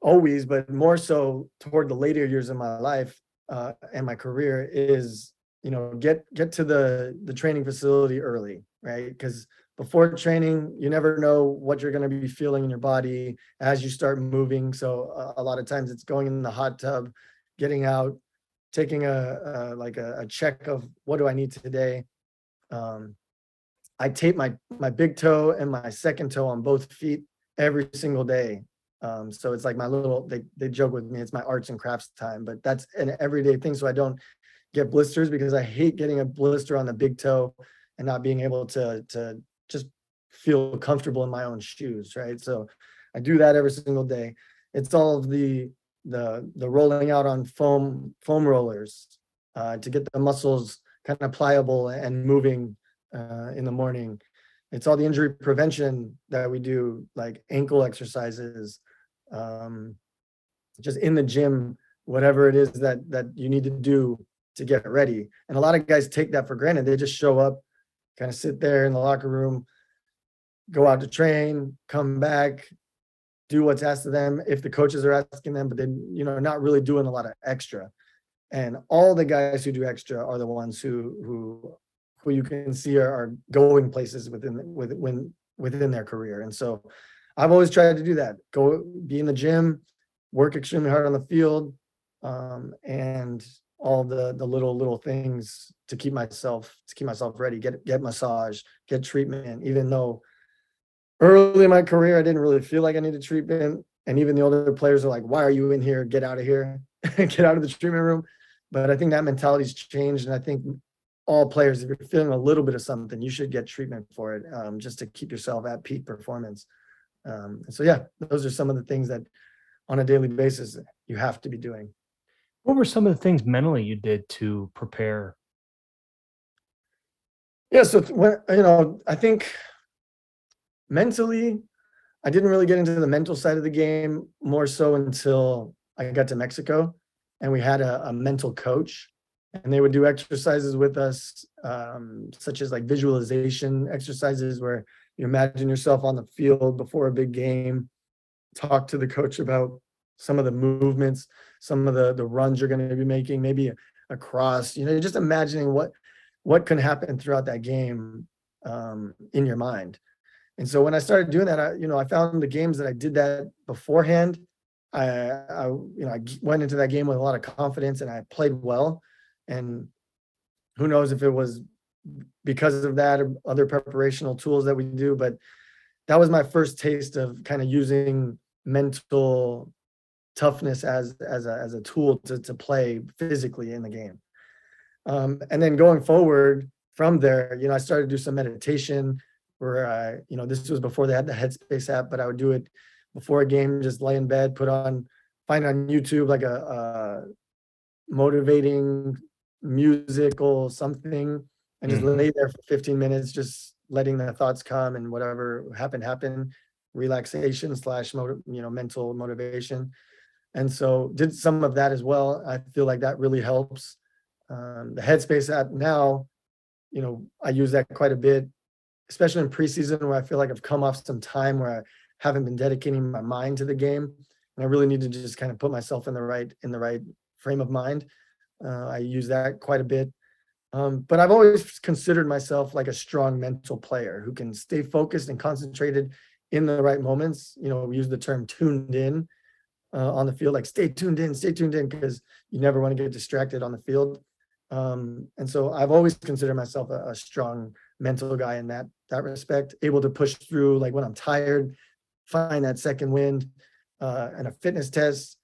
always, but more so toward the later years of my life uh, and my career is, you know, get get to the the training facility early, right? Because before training, you never know what you're going to be feeling in your body as you start moving. So uh, a lot of times it's going in the hot tub, getting out, taking a, a like a, a check of what do I need today. Um, I tape my my big toe and my second toe on both feet every single day. Um, so it's like my little they they joke with me, it's my arts and crafts time, but that's an everyday thing. So I don't get blisters because I hate getting a blister on the big toe and not being able to to just feel comfortable in my own shoes, right? So I do that every single day. It's all of the the the rolling out on foam foam rollers uh, to get the muscles kind of pliable and moving uh, in the morning. It's all the injury prevention that we do, like ankle exercises, um, just in the gym, whatever it is that that you need to do to get ready. And a lot of guys take that for granted. They just show up, kind of sit there in the locker room, go out to train, come back, do what's asked of them if the coaches are asking them, but then, you know, not really doing a lot of extra. And all the guys who do extra are the ones who who who you can see are, are going places within with when within their career. And so I've always tried to do that. Go be in the gym, work extremely hard on the field, um, and all the the little little things to keep myself to keep myself ready. Get get massage, get treatment. Even though early in my career I didn't really feel like I needed treatment, and even the older players are like, "Why are you in here? Get out of here! get out of the treatment room." But I think that mentality's changed, and I think all players, if you're feeling a little bit of something, you should get treatment for it, um, just to keep yourself at peak performance. Um, and so yeah, those are some of the things that on a daily basis you have to be doing. What were some of the things mentally you did to prepare? Yeah, so when you know, I think mentally, I didn't really get into the mental side of the game more so until I got to Mexico, and we had a, a mental coach, and they would do exercises with us, um, such as like visualization exercises, where you imagine yourself on the field before a big game, talk to the coach about some of the movements, some of the the runs you're going to be making, maybe a, cross, you know, just imagining what what can happen throughout that game um, in your mind. And so when I started doing that, I, you know, I found the games that I did that beforehand. I, I, you know, i went into that game with a lot of confidence and I played well. And who knows if it was because of that or other preparational tools that we do, but that was my first taste of kind of using mental toughness as as a as a tool to to play physically in the game. Um, and then going forward from there, you know, I started to do some meditation where I, you know, this was before they had the Headspace app, but I would do it before a game, just lay in bed, put on find on YouTube like a, a motivating musical something and just Mhm. lay there for 15 minutes, just letting the thoughts come and whatever happened, happen, relaxation slash motive, you know, mental motivation. And so did some of that as well. I feel like that really helps. Um, the Headspace app now, you know, I use that quite a bit, especially in preseason where I feel like I've come off some time where I haven't been dedicating my mind to the game. And I really need to just kind of put myself in the right, in the right frame of mind. Uh, I use that quite a bit. Um, but I've always considered myself like a strong mental player who can stay focused and concentrated in the right moments. You know, we use the term tuned in uh, on the field, like stay tuned in, stay tuned in, because you never want to get distracted on the field. Um, and so I've always considered myself a, a strong mental guy in that that respect, able to push through like when I'm tired, find that second wind, uh, and a fitness test.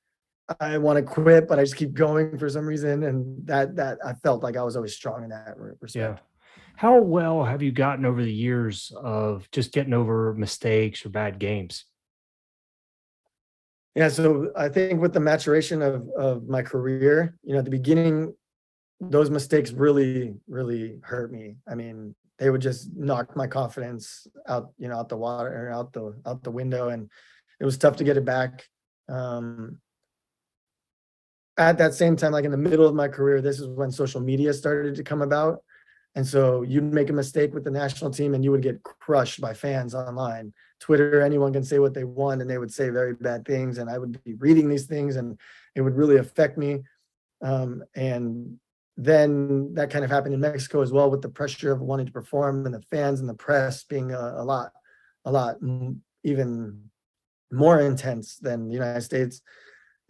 I want to quit, but I just keep going for some reason, and that that I felt like I was always strong in that re- Yeah. How well have you gotten over the years of just getting over mistakes or bad games? Yeah, so I think with the maturation of of my career, you know, at the beginning, those mistakes really, really hurt me. I mean, they would just knock my confidence out, you know, out the water or out the out the window, and it was tough to get it back. Um, at that same time, like in the middle of my career, this is when social media started to come about. And so you'd make a mistake with the national team and you would get crushed by fans online. Twitter, anyone can say what they want and they would say very bad things. And I would be reading these things and it would really affect me. Um, and then that kind of happened in Mexico as well with the pressure of wanting to perform and the fans and the press being a, a lot, a lot even more intense than the United States.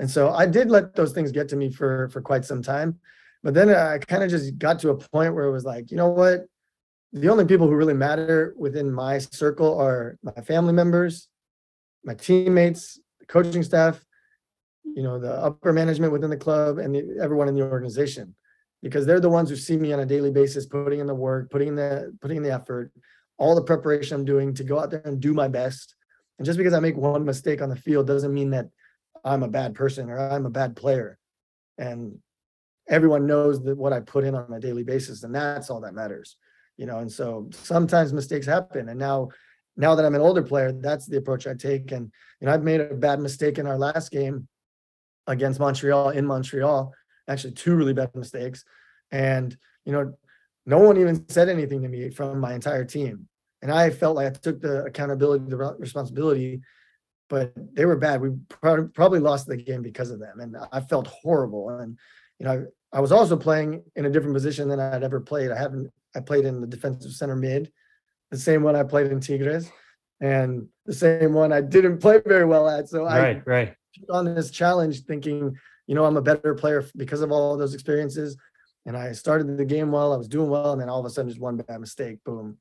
And so I did let those things get to me for for quite some time. But then I kind of just got to a point where it was like, you know what? The only people who really matter within my circle are my family members, my teammates, the coaching staff, you know, the upper management within the club and the, everyone in the organization. Because they're the ones who see me on a daily basis, putting in the work, putting in the putting in the effort, all the preparation I'm doing to go out there and do my best. And just because I make one mistake on the field doesn't mean that I'm a bad person or I'm a bad player. And everyone knows that what I put in on a daily basis, and that's all that matters. You know, and so sometimes mistakes happen. And now, now that I'm an older player, that's the approach I take. And you know, I've made a bad mistake in our last game against Montreal in Montreal, actually two really bad mistakes. And you know, no one even said anything to me from my entire team. And I felt like I took the accountability, the responsibility but they were bad. We prob- probably lost the game because of them, and I felt horrible. And you know, I, I was also playing in a different position than I'd ever played. I haven't. I played in the defensive center mid, the same one I played in Tigres, and the same one I didn't play very well at. So I Right, right. took on this challenge, thinking, you know, I'm a better player because of all of those experiences. And I started the game well. I was doing well, and then all of a sudden, just one bad mistake, boom.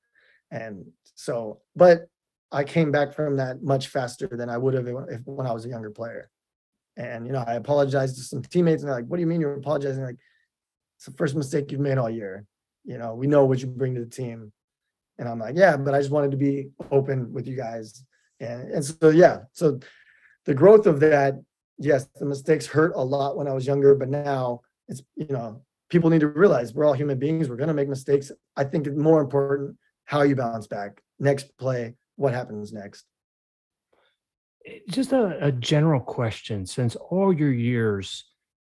And so, but I came back from that much faster than I would have if when I was a younger player. And you know, I apologized to some teammates, and they're like, "What do you mean you're apologizing?" Like, it's the first mistake you've made all year. You know, we know what you bring to the team. And I'm like, yeah, but I just wanted to be open with you guys. And and so yeah, so the growth of that, yes, the mistakes hurt a lot when I was younger, but now it's you know, people need to realize we're all human beings. We're gonna make mistakes. I think it's more important how you bounce back. Next play, what happens next? Eh, Just a, a general question since all your years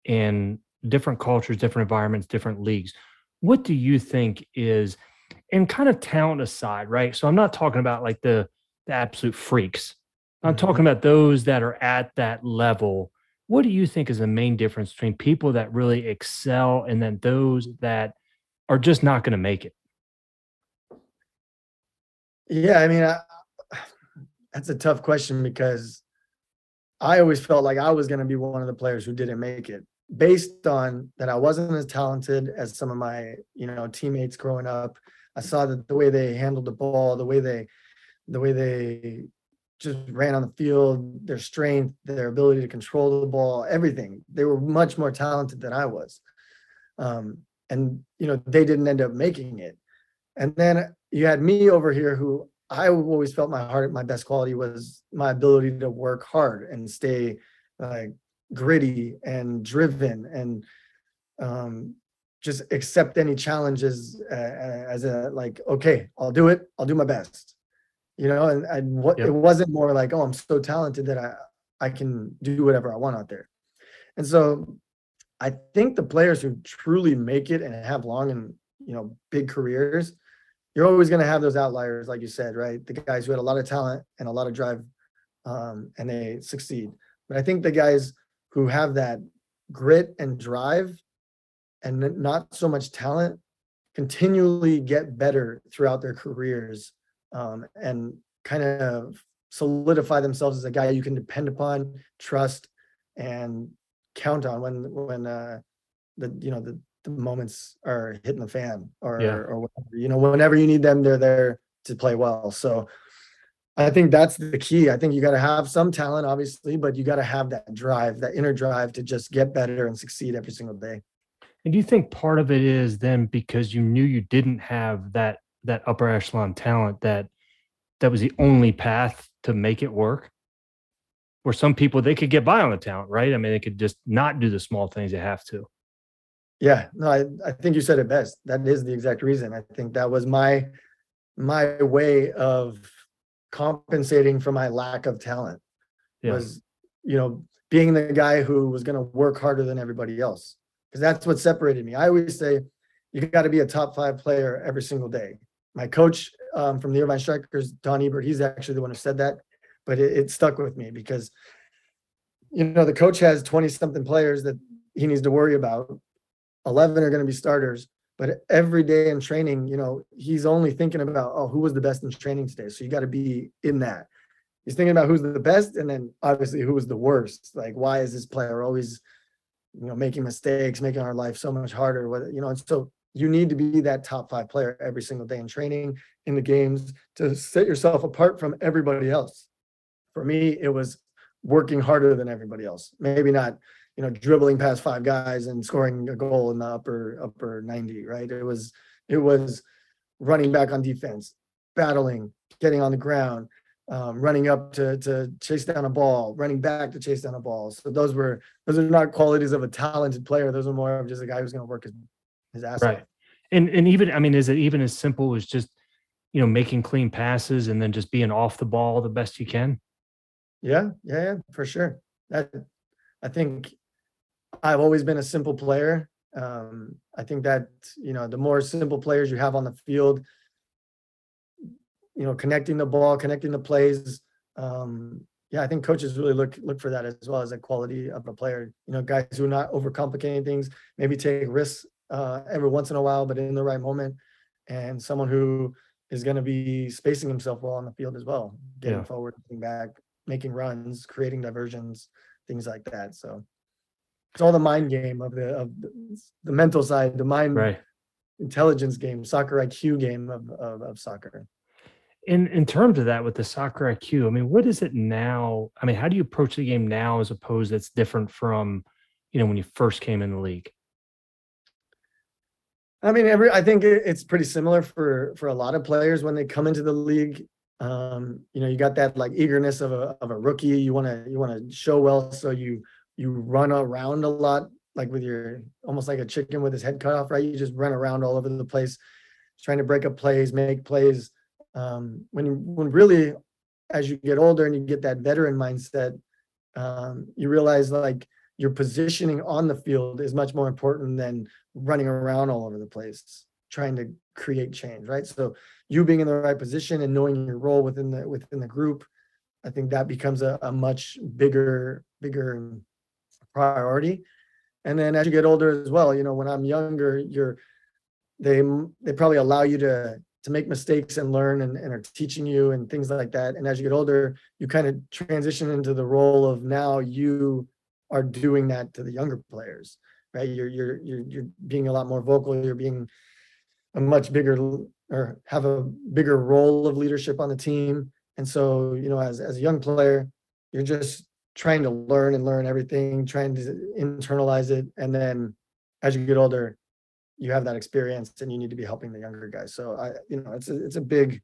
in different cultures, different environments, different leagues, what do you think is, and kind of talent aside, right? So I'm not talking about like the, the absolute freaks. I'm Mhm. talking about those that are at that level. What do you think is the main difference between people that really excel and then those that are just not going to make it? Yeah, I mean, I, that's a tough question because I always felt like I was going to be one of the players who didn't make it based on that I wasn't as talented as some of my, you know, teammates growing up. I saw that the way they handled the ball, the way they the way they just ran on the field, their strength, their ability to control the ball, everything. They were much more talented than I was. Um, and you know, they didn't end up making it. And then you had me over here who I always felt my heart, my best quality was my ability to work hard and stay like gritty and driven and um, just accept any challenges uh, as a like, okay, I'll do it. I'll do my best. You know, and, and what Yep. it wasn't more like, oh, I'm so talented that I I can do whatever I want out there. And so I think the players who truly make it and have long and you know big careers, you're always going to have those outliers, like you said, right? The guys who had a lot of talent and a lot of drive, um, and they succeed. But I think the guys who have that grit and drive, and not so much talent, continually get better throughout their careers, um, and kind of solidify themselves as a guy you can depend upon, trust, and count on when when uh, the you know the the moments are hitting the fan or Yeah. or whatever. You know, whenever you need them, they're there to play well. So I think that's the key. I think you got to have some talent, obviously, but you got to have that drive, that inner drive to just get better and succeed every single day. And do you think part of it is then because you knew you didn't have that that upper echelon talent that that was the only path to make it work? Where some people they could get by on the talent, right? I mean, they could just not do the small things they have to. Yeah, no, I, I think you said it best. That is the exact reason. I think that was my my way of compensating for my lack of talent Yeah. was, you know, being the guy who was going to work harder than everybody else. Because that's what separated me. I always say you got to be a top five player every single day. My coach um, from the Irvine Strikers, Don Ebert, he's actually the one who said that, but it, it stuck with me because, you know, the coach has 20 something players that he needs to worry about. 11 are going to be starters, but every day in training, you know, he's only thinking about, oh, who was the best in training today? So you got to be in that. He's thinking about who's the best and then obviously who was the worst. Like, why is this player always, you know, making mistakes, making our life so much harder? What, you know, and so you need to be that top five player every single day in training, in the games to set yourself apart from everybody else. For me, it was working harder than everybody else. Maybe not, you know, dribbling past five guys and scoring a goal in the upper upper 90, right? It was it was running back on defense, battling, getting on the ground, um, running up to to chase down a ball, running back to chase down a ball. So those were those are not qualities of a talented player. Those are more of just a guy who's going to work his his ass Right. off. And and even I mean, is it even as simple as just you know making clean passes and then just being off the ball the best you can? Yeah, yeah, yeah, for sure. That I think I've always been a simple player. Um, I think that you know the more simple players you have on the field, you know, connecting the ball, connecting the plays. Um, yeah, I think coaches really look look for that as well as a quality of a player. You know, guys who are not overcomplicating things, maybe take risks uh, every once in a while, but in the right moment, and someone who is going to be spacing himself well on the field as well, getting Yeah. forward, getting back, making runs, creating diversions, things like that. So it's all the mind game of the of the, mental side, the mind Right. intelligence game, soccer IQ game of, of of soccer. in in terms of that with the soccer IQ, I mean, what is it now? I mean, how do you approach the game now as opposed that's different from, you know, when you first came in the league? I mean, every I think it's pretty similar for for a lot of players when they come into the league. Um, you know, you got that like eagerness of a of a rookie. You want to you want to show well, so you you run around a lot, like with your almost like a chicken with his head cut off, right? You just run around all over the place, trying to break up plays, make plays. Um, when when really, as you get older and you get that veteran mindset, um, you realize like your positioning on the field is much more important than running around all over the place trying to create change right so you being in the right position and knowing your role within the within the group i think that becomes a, a much bigger bigger priority. And then as you get older as well you know when i'm younger you're they they probably allow you to to make mistakes and learn and, and are teaching you and things like that. And as you get older you kind of transition into the role of now you are doing that to the younger players right? You're you're you're, you're being a lot more vocal. You're being a much bigger or have a bigger role of leadership on the team. And so you know as as a young player you're just trying to learn and learn everything trying to internalize it and then as you get older you have that experience and you need to be helping the younger guys so i you know it's a, it's a big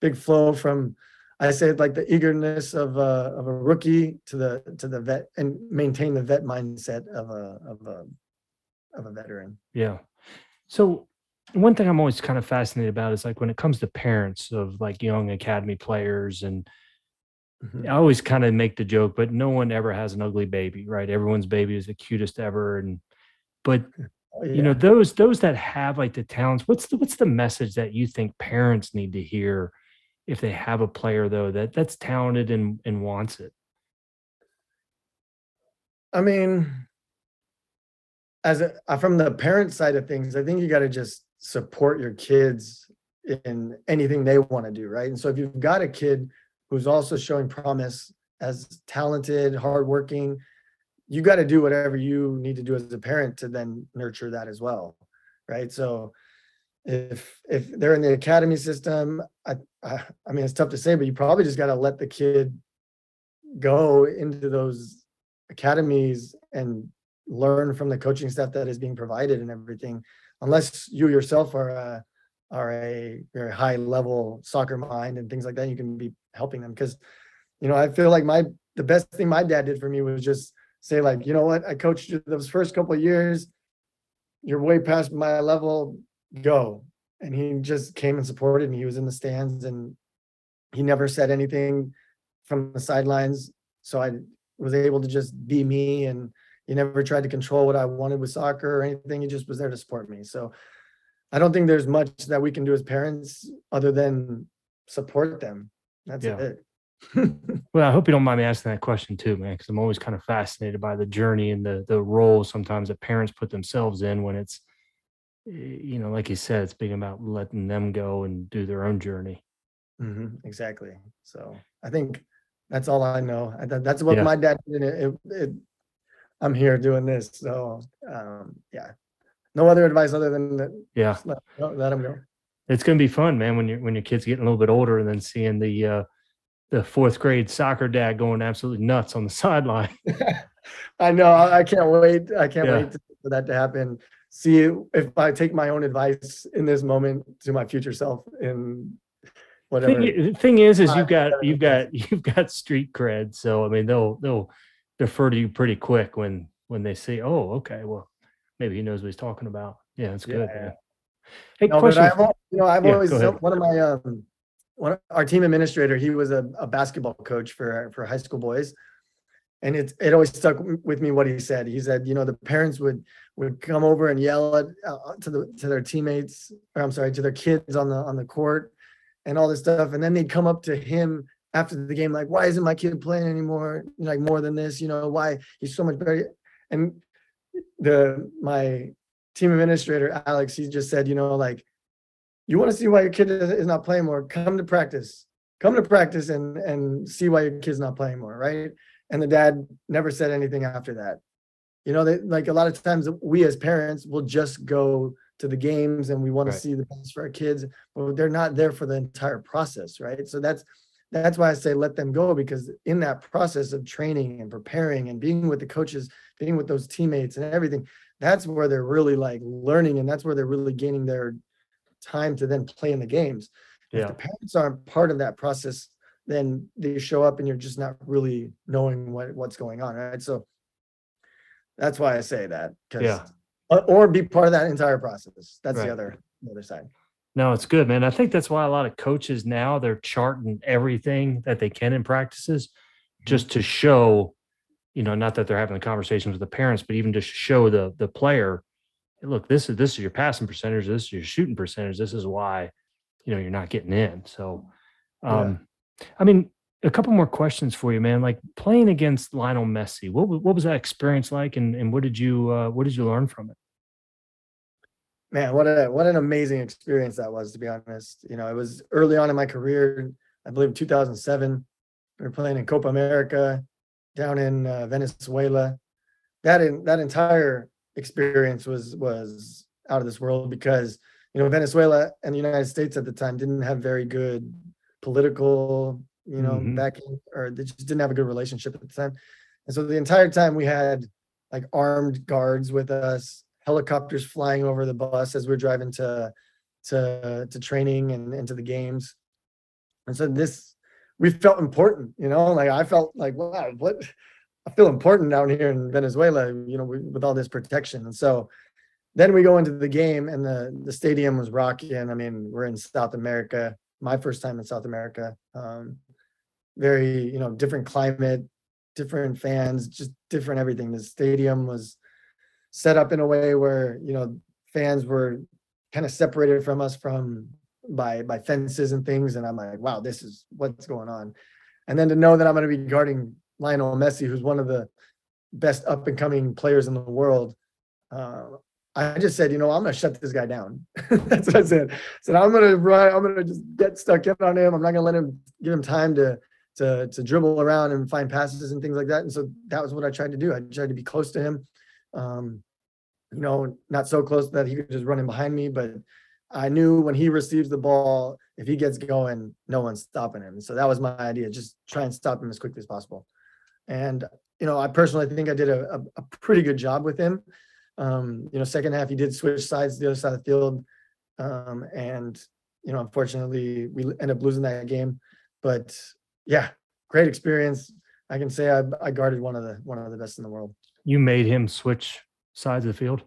big flow from I say like the eagerness of a of a rookie to the to the vet and maintain the vet mindset of a of a of a veteran. Yeah. So one thing I'm always kind of fascinated about is like when it comes to parents of like young academy players and Mhm. I always kind of make the joke, but no one ever has an ugly baby, right? Everyone's baby is the cutest ever. And but Oh, you know, those those that have like the talents, what's the what's the message that you think parents need to hear if they have a player though that that's talented and and wants it? I mean, as a uh, from the parent side of things, I think you got to just support your kids in anything they want to do, right? And so if you've got a kid who's also showing promise as talented, hardworking, you got to do whatever you need to do as a parent to then nurture that as well, right? So if if they're in the academy system, I I, I mean it's tough to say, but you probably just got to let the kid go into those academies and learn from the coaching staff that is being provided and everything unless you yourself are a are a very high level soccer mind and things like that you can be helping them because you know i feel like my the best thing my dad did for me was just say like you know what i coached you those first couple of years you're way past my level go and he just came and supported me he was in the stands and he never said anything from the sidelines so i was able to just be me and he never tried to control what I wanted with soccer or anything. He just was there to support me. So I don't think there's much that we can do as parents other than support them. That's Yeah. it. Well, I hope you don't mind me asking that question too, man, because I'm always kind of fascinated by the journey and the the role sometimes that parents put themselves in when it's, you know, like you said, it's being about letting them go and do their own journey. Mhm, exactly. So I think that's all I know. That's what Yeah. my dad did. It, it, it, I'm here doing this. So um, yeah, no other advice other than that. Yeah, let, let him go. It's gonna be fun, man, when you're when your kids getting a little bit older and then seeing the uh the fourth grade soccer dad going absolutely nuts on the sideline. I know. I can't wait. I can't Yeah. wait for that to happen. See if I take my own advice in this moment to my future self in whatever. Thing, thing is, is you've got you've got you've got street cred, so I mean they'll they'll defer to you pretty quick when when they see, oh, okay, well maybe he knows what he's talking about. Yeah, it's good. Yeah. Hey, No, question. I've, you know, I've Yeah, always one of my um, one of- our team administrator. He was a, a basketball coach for for high school boys, and it it always stuck with me what he said. He said, you know, the parents would would come over and yell at uh, to the to their teammates, or I'm sorry, to their kids on the on the court, and all this stuff, and then they'd come up to him after the game like, why isn't my kid playing anymore? Like more than this, you know, why he's so much better, and the my team administrator Alex, he just said, you know, like you want to see why your kid is not playing more, come to practice. Come to practice and and see why your kid's not playing more, right? And the dad never said anything after that. You know, they like a lot of times we as parents will just go to the games and we want Right. to see the best for our kids, but they're not there for the entire process, right? So that's that's why I say let them go because in that process of training and preparing and being with the coaches, being with those teammates and everything, that's where they're really like learning and that's where they're really gaining their time to then play in the games. If the parents aren't part of that process, then they show up and you're just not really knowing what what's going on, right? So that's why I say that. Yeah. Or, or be part of that entire process. That's Right. the other the other side. No, it's good, man. I think that's why a lot of coaches now they're charting everything that they can in practices just to show, you know, not that they're having the conversations with the parents, but even just show the the player, "Hey, look, this is this is your passing percentage, this is your shooting percentage, this is why, you know, you're not getting in. So Yeah. um I mean, a couple more questions for you, man. Like playing against Lionel Messi, what what was that experience like and, and what did you uh what did you learn from it? Man, what a what an amazing experience that was, to be honest. You know, it was early on in my career, I believe 2007. We were playing in Copa America down in uh, Venezuela. That in, that entire experience was was out of this world because you know Venezuela and the United States at the time didn't have very good political, you know, Mhm. backing, or they just didn't have a good relationship at the time. And so the entire time we had like armed guards with us, helicopters flying over the bus as we're driving to to to training and into the games. And so this we felt important, you know, like I felt like, wow, what, I feel important down here in Venezuela, you know, with all this protection. And so then we go into the game and the, the stadium was rocking. I mean, we're in South America, my first time in South America. Um, very, you know, different climate, different fans, just different everything. The stadium was set up in a way where, you know, fans were kind of separated from us from by by fences and things. And I'm like, wow, this is what's going on. And then to know that I'm going to be guarding Lionel Messi, who's one of the best up and coming players in the world. Uh, I just said, you know, I'm going to shut this guy down. That's what I said. I said I'm going to run. I'm going to just get stuck in on him. I'm not going to let him give him time to to to dribble around and find passes and things like that. And so that was what I tried to do. I tried to be close to him. Um, you know, not so close that he could just run in behind me, but I knew when he receives the ball, if he gets going, no one's stopping him. So that was my idea. Just try and stop him as quickly as possible. And you know, I personally think I did a, a, a pretty good job with him. Um, you know, second half he did switch sides to the other side of the field, um, and you know, unfortunately we end up losing that game. But yeah, great experience. I can say I, I guarded one of the one of the best in the world. You made him switch sides of the field.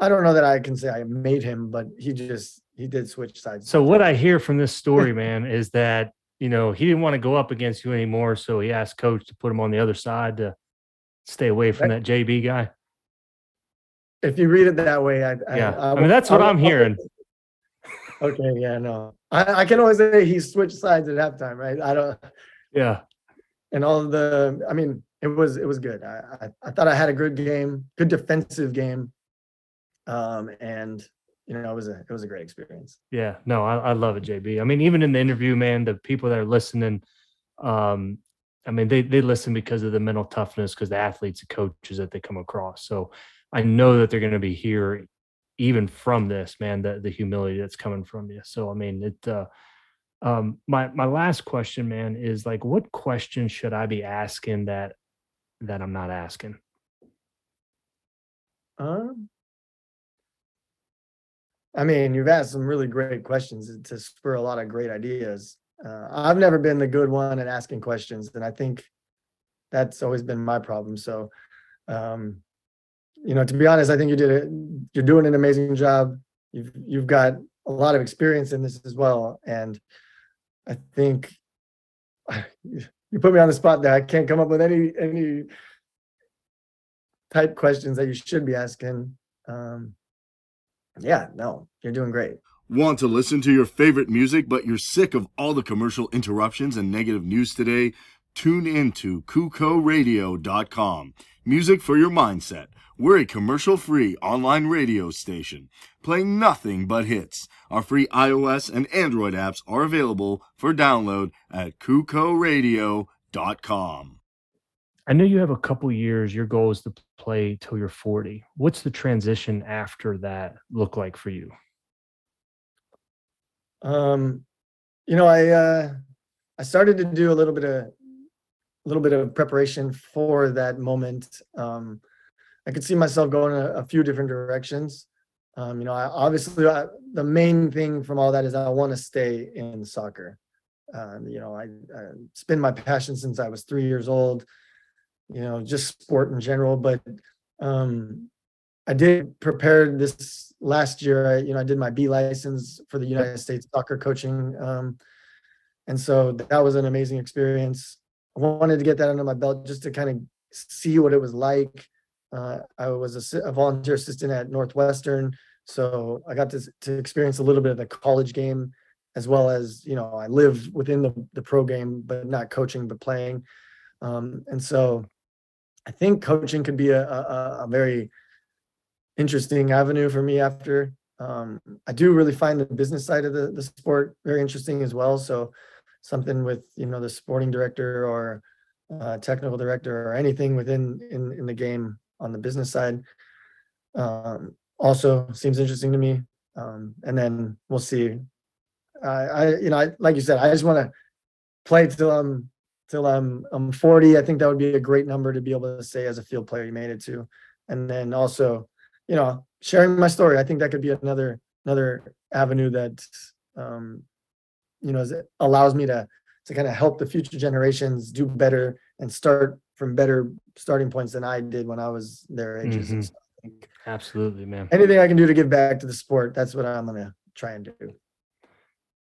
I don't know that I can say I made him, but he just he did switch sides. So what I hear from this story, man, is that you know he didn't want to go up against you anymore, so he asked coach to put him on the other side to stay away from that JB guy. If you read it that way, I, yeah, I, I, I mean that's what I, am hearing. Okay, yeah, no, I, I can always say he switched sides at halftime, right? I don't. Yeah. And all the, I mean, it was it was good. I, I, I thought I had a good game, good defensive game, um, and you know it was a it was a great experience. Yeah, no, I, I love it, JB. I mean, even in the interview, man, the people that are listening, um, I mean, they they listen because of the mental toughness, because the athletes and coaches that they come across. So I know that they're going to be here even from this, man, the the humility that's coming from you. So I mean, it. Uh, um, my my last question, man, is like, what question should I be asking that that I'm not asking? Um, I mean, you've asked some really great questions to spur a lot of great ideas. Uh, I've never been the good one at asking questions, and I think that's always been my problem. So, um, you know, to be honest, I think you did it. You're doing an amazing job. You've you've got a lot of experience in this as well, and I think you put me on the spot there. I can't come up with any any type questions that you should be asking. Um, yeah, no, you're doing great. Want to listen to your favorite music, but you're sick of all the commercial interruptions and negative news today? Tune in to KuCoRadio.com. Music for your mindset. We're a commercial free online radio station playing nothing but hits. Our free iOS and Android apps are available for download at KuCoRadio.com. I know you have a couple years. Your goal is to play till you're 40. What's the transition after that look like for you? Um, you know, I uh, I started to do a little bit of a little bit of preparation for that moment. Um, I could see myself going a, a few different directions. Um, you know, I, obviously I, the main thing from all that is I want to stay in soccer. Uh, you know, I, I it's been my passion since I was three years old. You know, just sport in general. But um, I did prepare this last year. I, you know, I did my B license for the United States soccer coaching, um, and so that was an amazing experience. I wanted to get that under my belt just to kind of see what it was like uh, I was a, a, volunteer assistant at Northwestern, so I got to, to experience a little bit of the college game, as well as you know I live within the the pro game, but not coaching, but playing. Um, and so, I think coaching could be a, a, a very interesting avenue for me after. Um, I do really find the business side of the, the sport very interesting as well. So something with you know the sporting director or uh, technical director or anything within in, in the game on the business side. Um, also seems interesting to me. Um, and then we'll see. I, I, you know, I, like you said, I just want to play till I'm till I'm I'm 40. I think that would be a great number to be able to say as a field player you made it to. And then also, you know, sharing my story. I think that could be another another avenue that um, you know allows me to to kind of help the future generations do better and start from better starting points than I did when I was their ages. Mhm. So I Absolutely, man. anything I can do to give back to the sport, that's what I'm gonna try and do.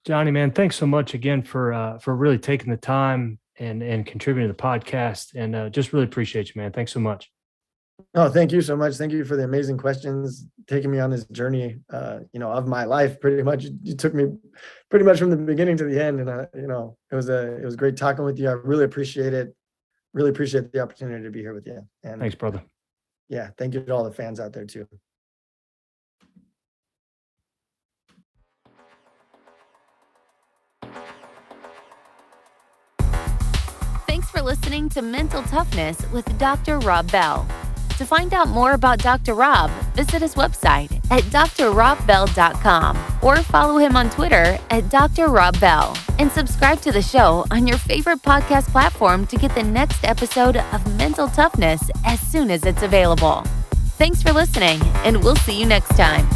Johnny, man, thanks so much again for uh, for really taking the time and and contributing to the podcast, and uh, just really appreciate you, man. Thanks so much. Oh, thank you so much. Thank you for the amazing questions, taking me on this journey, uh, you know, of my life. Pretty much, you, took me pretty much from the beginning to the end, and uh, you know, it was a it was great talking with you. I really appreciate it. Really appreciate the opportunity to be here with you. And Thanks, brother. yeah, thank you to all the fans out there too. For listening to Mental Toughness with Dr. Rob Bell. To find out more about Dr. Rob, visit his website at drrobbell.com or follow him on Twitter at Dr. Rob Bell and subscribe to the show on your favorite podcast platform to get the next episode of Mental Toughness as soon as it's available. Thanks for listening, and we'll see you next time.